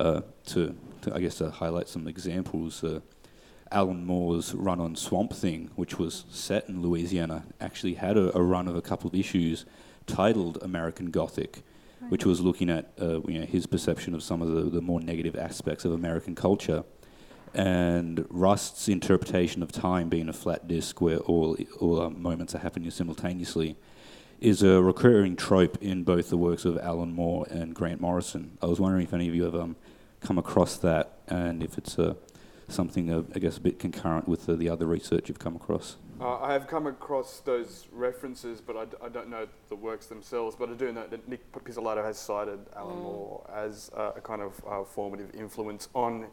Uh, to, to I guess to highlight some examples. Uh, Alan Moore's run on Swamp Thing, which was set in Louisiana, actually had a, a run of a couple of issues titled American Gothic, which was looking at uh, you know, his perception of some of the, the more negative aspects of American culture. And Rust's interpretation of time being a flat disk where all, all uh, moments are happening simultaneously is a recurring trope in both the works of Alan Moore and Grant Morrison. I was wondering if any of you have um, come across that and if it's uh, something, uh, I guess, a bit concurrent with the, the other research you've come across. Uh, I have come across those references, but I, d- I don't know the works themselves. But I do know that Nic Pizzolatto has cited Alan Moore as uh, a kind of uh, formative influence on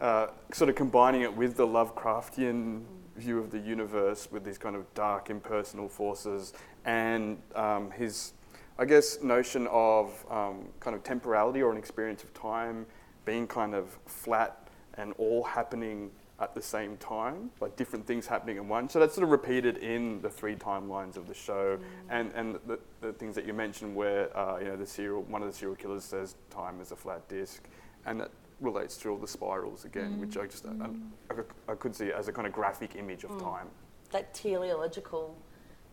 uh, sort of combining it with the Lovecraftian view of the universe with these kind of dark impersonal forces and um, his, I guess, notion of um, kind of temporality or an experience of time being kind of flat and all happening at the same time, like different things happening in one. So that's sort of repeated in the three timelines of the show, and and the, the things that you mentioned, where uh, you know the serial one of the serial killers says time is a flat disc, and that relates to all the spirals again, which I just I, I, could- I could see as a kind of graphic image of time. That teleological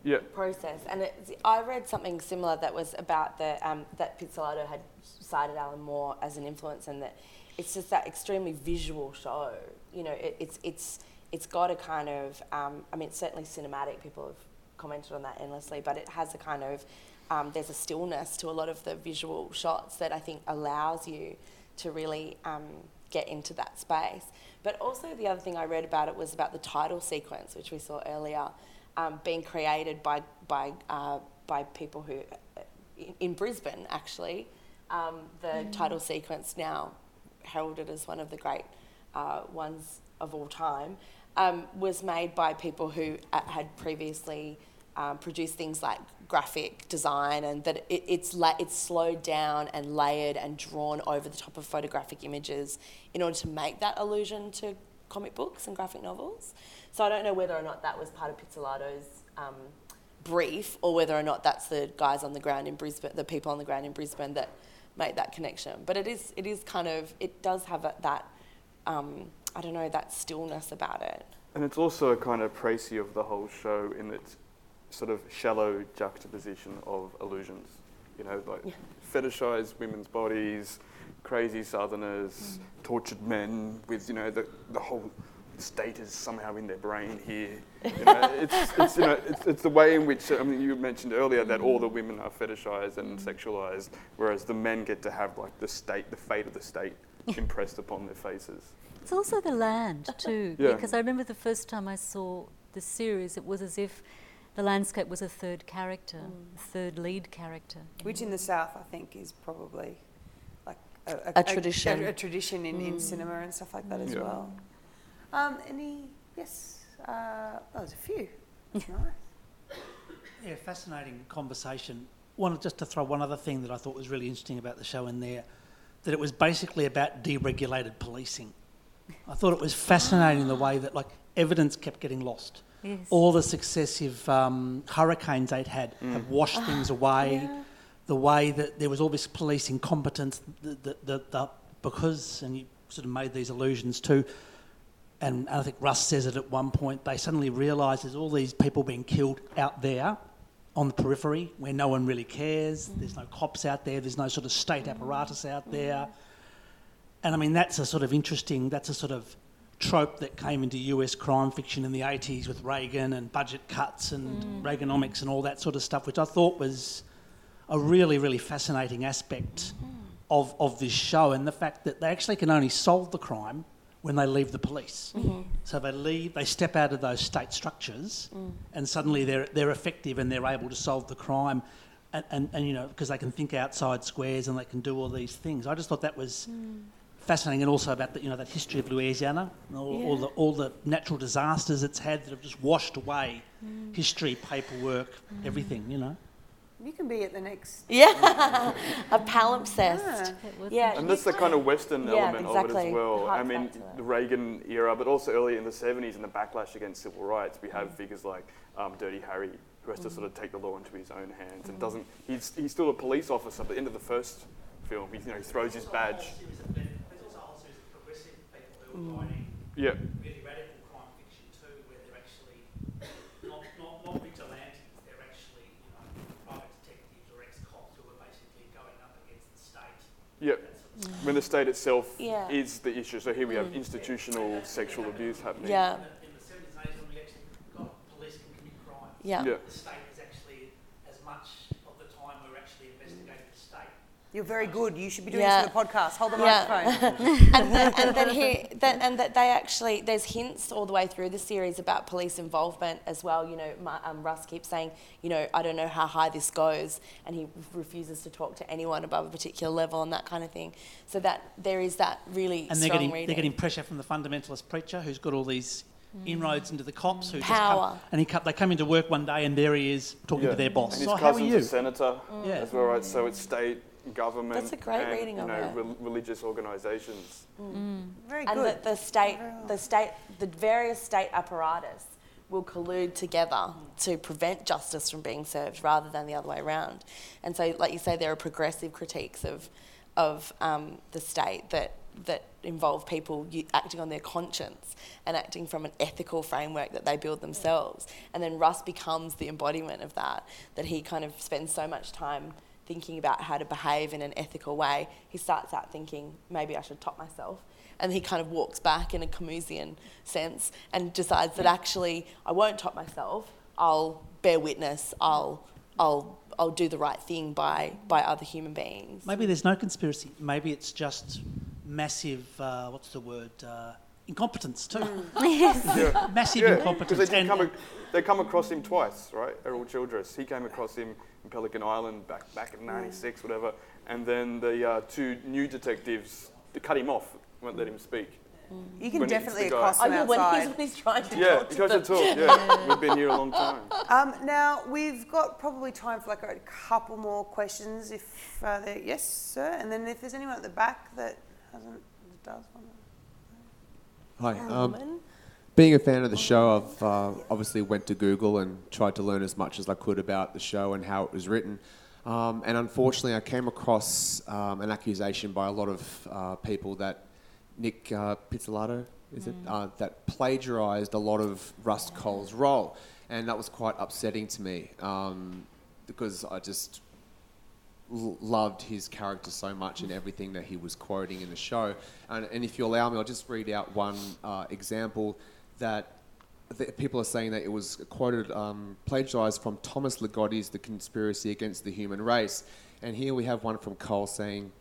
Yeah. process. And it's, I read something similar that was about the um, that Pizzolatto had cited Alan Moore as an influence, and that it's just that extremely visual show. You know, it, it's it's it's got a kind of um, I mean, it's certainly cinematic. People have commented on that endlessly, but it has a kind of um, there's a stillness to a lot of the visual shots that I think allows you to really um, get into that space. But also the other thing I read about it was about the title sequence, which we saw earlier, um, being created by by uh, by people who in, in Brisbane actually. Um, the title sequence now heralded as one of the great uh, ones of all time um, was made by people who uh, had previously um, produced things like graphic design and that it, it's, la- it's slowed down and layered and drawn over the top of photographic images in order to make that allusion to comic books and graphic novels. So I don't know whether or not that was part of Pizzolatto's um, brief or whether or not that's the guys on the ground in Brisbane, the people on the ground in Brisbane that made that connection. But it is, it is kind of, it does have a, that, um, I don't know, that stillness about it. And it's also a kind of précis of the whole show in its sort of shallow juxtaposition of illusions. You know, like fetishized women's bodies, crazy southerners, mm. tortured men with, you know, the, the whole state is somehow in their brain here. You know, it's, it's, you know, it's, it's the way in which, I mean, you mentioned earlier that all the mm. women are fetishized and mm. sexualized, whereas the men get to have like the state, the fate of the state impressed upon their faces. It's also the land too, Yeah. because I remember the first time I saw the series, it was as if the landscape was a third character, a third lead character. Which in the South, I think, is probably like a, A tradition. a, a tradition in, in cinema and stuff like that as Yeah. well. Um, any, yes, uh, oh, there's a few. That's nice. Yeah, fascinating conversation. Wanted just to throw one other thing that I thought was really interesting about the show in there, that it was basically about deregulated policing. I thought it was fascinating the way that like evidence kept getting lost. Yes. All the successive um, hurricanes they'd had mm. have washed ah, things away. The way that there was all this police incompetence, the, the, the, the, because, and you sort of made these allusions to, and I think Rust says it at one point, they suddenly realise there's all these people being killed out there on the periphery where no one really cares. Mm. There's no cops out there, there's no sort of state apparatus out mm. there. And I mean, that's a sort of interesting, that's a sort of trope that came into US crime fiction in the 80s with Reagan and budget cuts and mm. Reaganomics and all that sort of stuff, which I thought was a really, really fascinating aspect mm. of, of this show and the fact that they actually can only solve the crime when they leave the police. Mm-hmm. So they leave, they step out of those state structures mm. and suddenly they're, they're effective and they're able to solve the crime. And, and, and you know, because they can think outside squares and they can do all these things. I just thought that was fascinating and also about the, you know, that history of Louisiana, and all, all, the, all the natural disasters it's had that have just washed away mm. history, paperwork, mm. everything, you know. You can be at the next. Yeah, a palimpsest. Yeah. Yeah, And that's the kind of Western Yeah, element of it as well. I mean, back to it. the Reagan era, but also early in the 70s and the backlash against civil rights, we have mm. figures like um, Dirty Harry, who has to sort of take the law into his own hands and doesn't. He's, he's still a police officer, but at the end of the first film, he, you know, he throws his badge. Yeah. really radical crime fiction too, where they're actually not, not, not vigilantes, they're actually you know, private detectives or ex-cops who are basically going up against the state. Yeah. Mm. When the state itself Yeah. is the issue. So here we have mm. institutional sexual abuse happening. Yeah, In the 70s and 80s when we actually got police can commit crime, yeah. Yeah. the state is actually, as much of the time we're actually investigating the state. You're very good. You should be doing Yeah. this for the podcast. Hold the Yeah. microphone. and, then, and then he, that, and that they actually, there's hints all the way through the series about police involvement as well. You know, Ma- um, Rust keeps saying, you know, I don't know how high this goes, and he refuses to talk to anyone above a particular level and that kind of thing. So that there is that really And they're strong getting, reading. they're getting pressure from the fundamentalist preacher who's got all these inroads into the cops who just Power. come, and he come, they come into work one day and there he is talking Yeah. to their boss. And his So how are you? a senator Yeah. as well, right? So it's state, government, That's a great and, reading you of know, it. rel- religious organisations. Very and good. the, the state, the state, the various state apparatus will collude together to prevent justice from being served rather than the other way around. And so, like you say, there are progressive critiques of, of um, the state that that involve people acting on their conscience and acting from an ethical framework that they build themselves. And then Rust becomes the embodiment of that. That he kind of spends so much time thinking about how to behave in an ethical way. He starts out thinking maybe I should top myself and he kind of walks back in a Camusian sense and decides that actually I won't top myself. I'll bear witness. I'll I'll I'll do the right thing by by other human beings. Maybe there's no conspiracy. Maybe it's just massive, uh, what's the word, uh, incompetence too. Yeah. Massive Yeah, incompetence. they, And- come ac- they come across him twice, right? Errol Childress. He came across him in Pelican Island back back in '96, whatever. And then the uh, two new detectives they cut him off, won't let him speak. You can when definitely the guy. accost Oh them yeah, when outside. he's, when he's trying to Yeah, talk to tries to them. talk. Yeah, we've been here a long time. Um, now we've got probably time for like a couple more questions, if uh, there, yes, sir. And then if there's anyone at the back that hasn't does want to. Hi. Um, being a fan of the show, I've uh, obviously went to Google and tried to learn as much as I could about the show and how it was written. Um, and unfortunately, I came across um, an accusation by a lot of uh, people that Nic uh, Pizzolatto, is it, uh, that plagiarised a lot of Rust Cohle's role, and that was quite upsetting to me um, because I just l- loved his character so much and everything that he was quoting in the show. And, and if you allow me, I'll just read out one uh, example that th- people are saying that it was quoted, um, plagiarized from Thomas Ligotti's The Conspiracy Against the Human Race. And here we have one from Cohle saying,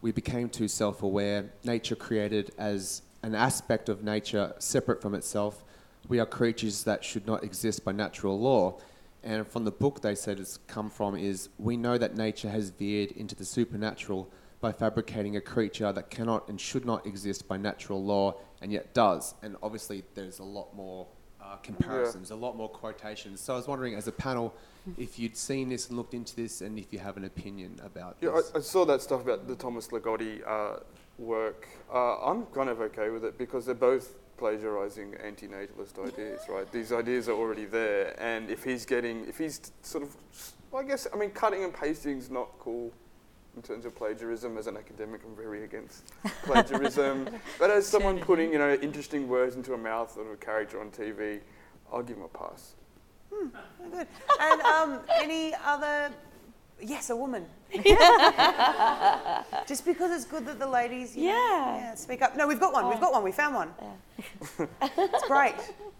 We became too self aware, nature created as an aspect of nature separate from itself. We are creatures that should not exist by natural law. And from the book they said it's come from is we know that nature has veered into the supernatural by fabricating a creature that cannot and should not exist by natural law and yet does. And obviously there's a lot more uh, comparisons, a lot more quotations. So I was wondering, as a panel, if you'd seen this and looked into this, and if you have an opinion about Yeah, this. I, I saw that stuff about the Thomas Ligotti uh, work. Uh, I'm kind of okay with it because they're both plagiarizing anti-natalist ideas, right? These ideas are already there, and if he's getting, if he's sort of, well, I guess, I mean, cutting and pasting is not cool in terms of plagiarism. As an academic, I'm very against plagiarism. but as someone putting, you know, interesting words into a mouth of a character on TV, I'll give him a pass. Hmm, Good. And um, any other? Yes, a woman. Just because it's good that the ladies, you know, Yeah. yeah, speak up. No, we've got one. We've got one. We found one. Yeah. it's great.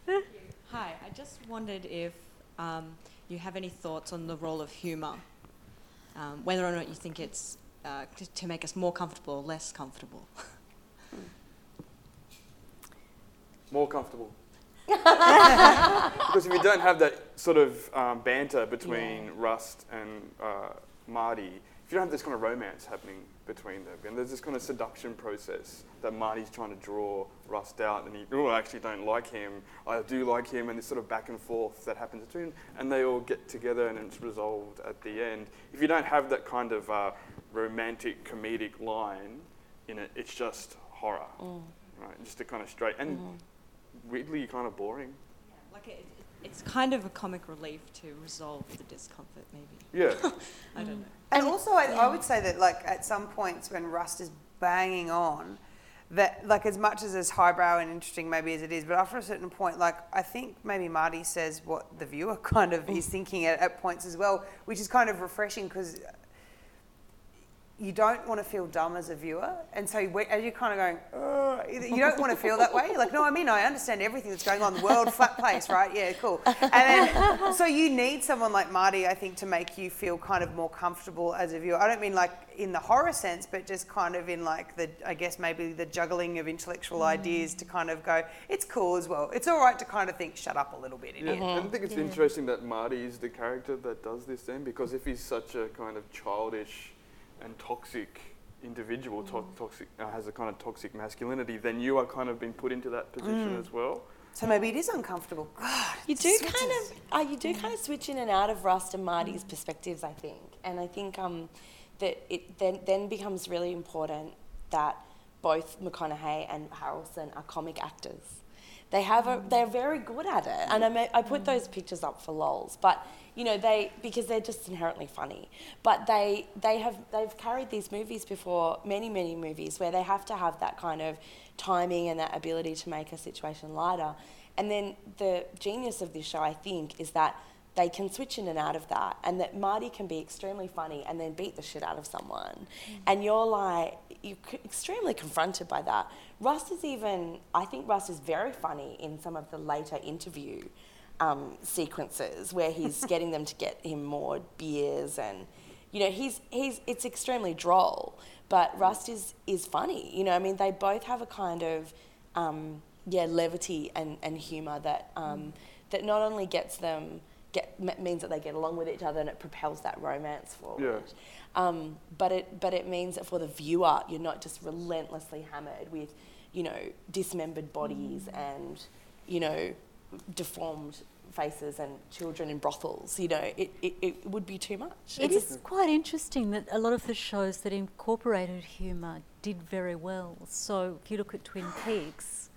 Hi, I just wondered if um, you have any thoughts on the role of humour, um, whether or not you think it's uh, to make us more comfortable or less comfortable. More comfortable. because if you don't have that sort of um, banter between Rust and uh, Marty, if you don't have this kind of romance happening between them, and there's this kind of seduction process that Marty's trying to draw Rust out, and he, oh, I actually don't like him, I do like him, and this sort of back and forth that happens between, and they all get together and it's resolved at the end. If you don't have that kind of uh, romantic comedic line in it, it's just horror, right? Just a kind of straight and weirdly kind of boring. Like it, it's kind of a comic relief to resolve the discomfort, maybe. Yeah. I don't know. And also, I, I would say that, like, at some points when Rust is banging on, that, like, as much as as highbrow and interesting maybe as it is, but after a certain point, like, I think maybe Marty says what the viewer kind of mm. is thinking at, at points as well, which is kind of refreshing because you don't want to feel dumb as a viewer, and so as you're kind of going, you don't want to feel that way. You're like, no, I mean, I understand everything that's going on. The world, flat place, right? Yeah, cool. And then, so you need someone like Marty, I think, to make you feel kind of more comfortable as a viewer. I don't mean like in the horror sense, but just kind of in like the, I guess maybe the juggling of intellectual mm. ideas to kind of go, it's cool as well. It's all right to kind of think, shut up a little bit, Yeah, idiot. I think it's interesting that Marty is the character that does this then, because if he's such a kind of childish and toxic individual, to- toxic uh, has a kind of toxic masculinity, then you are kind of been put into that position as well. So maybe it is uncomfortable. God, You do switches. kind of, uh, you do kind of switch in and out of Rust and Marty's perspectives, I think, and I think um, that it then then becomes really important that both McConaughey and Harrelson are comic actors. They have a, they're very good at it, and I, may, I put those pictures up for lols, but you know they because they're just inherently funny. But they they have they've carried these movies before, many many movies where they have to have that kind of timing and that ability to make a situation lighter. And then the genius of this show, I think, is that they can switch in and out of that, and that Marty can be extremely funny and then beat the shit out of someone, and you're like you're extremely confronted by that. Rust is even, I think Rust is very funny in some of the later interview um, sequences where he's getting them to get him more beers and, you know, he's he's it's extremely droll, but Rust is is funny. You know, I mean, they both have a kind of um, yeah levity and and humour that um, that not only gets them get means that they get along with each other and it propels that romance forward. Um, but it but it means that for the viewer, you're not just relentlessly hammered with, you know, dismembered bodies and, you know, deformed faces and children in brothels. You know, it, it, it would be too much. It is quite interesting that a lot of the shows that incorporated humour did very well. So if you look at Twin Peaks,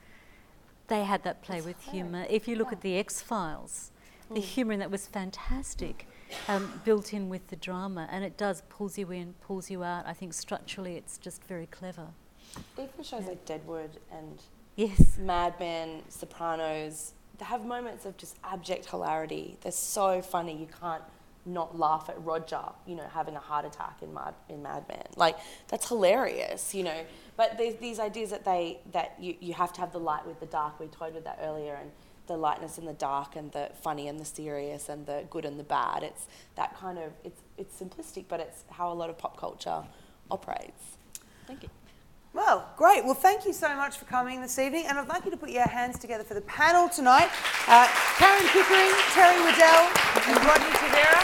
they had that play with humour. If you look at the X Files, the humour in that was fantastic, um, built in with the drama, and it does pulls you in, pulls you out. I think structurally, it's just very clever. Even shows like Deadwood and Yes. Mad Men, Sopranos, they have moments of just abject hilarity. They're so funny, you can't not laugh at Roger, you know, having a heart attack in Mad in Mad Men. Like that's hilarious, you know. But there's these ideas that they that you, you have to have the light with the dark. We toyed with that earlier, and the lightness and the dark, and the funny and the serious, and the good and the bad. It's that kind of it's it's simplistic, but it's how a lot of pop culture operates. Thank you. Well, great. Well, thank you so much for coming this evening, and I'd like you to put your hands together for the panel tonight. Uh, Karen Pickering, Terrie Waddell, and Rodney Taveira.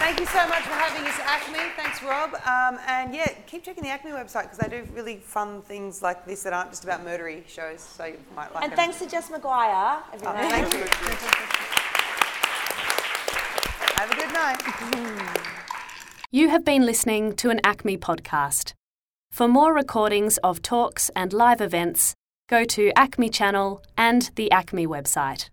Thank you so much for having us at ACMI. Thanks, Rob. Um, and yeah, keep checking the ACMI website because they do really fun things like this that aren't just about murdery shows. So you might like it. And them. thanks to Jess McGuire. Oh, thank you. Have a good night. You have been listening to an ACMI podcast. For more recordings of talks and live events, go to ACMI Channel and the ACMI website.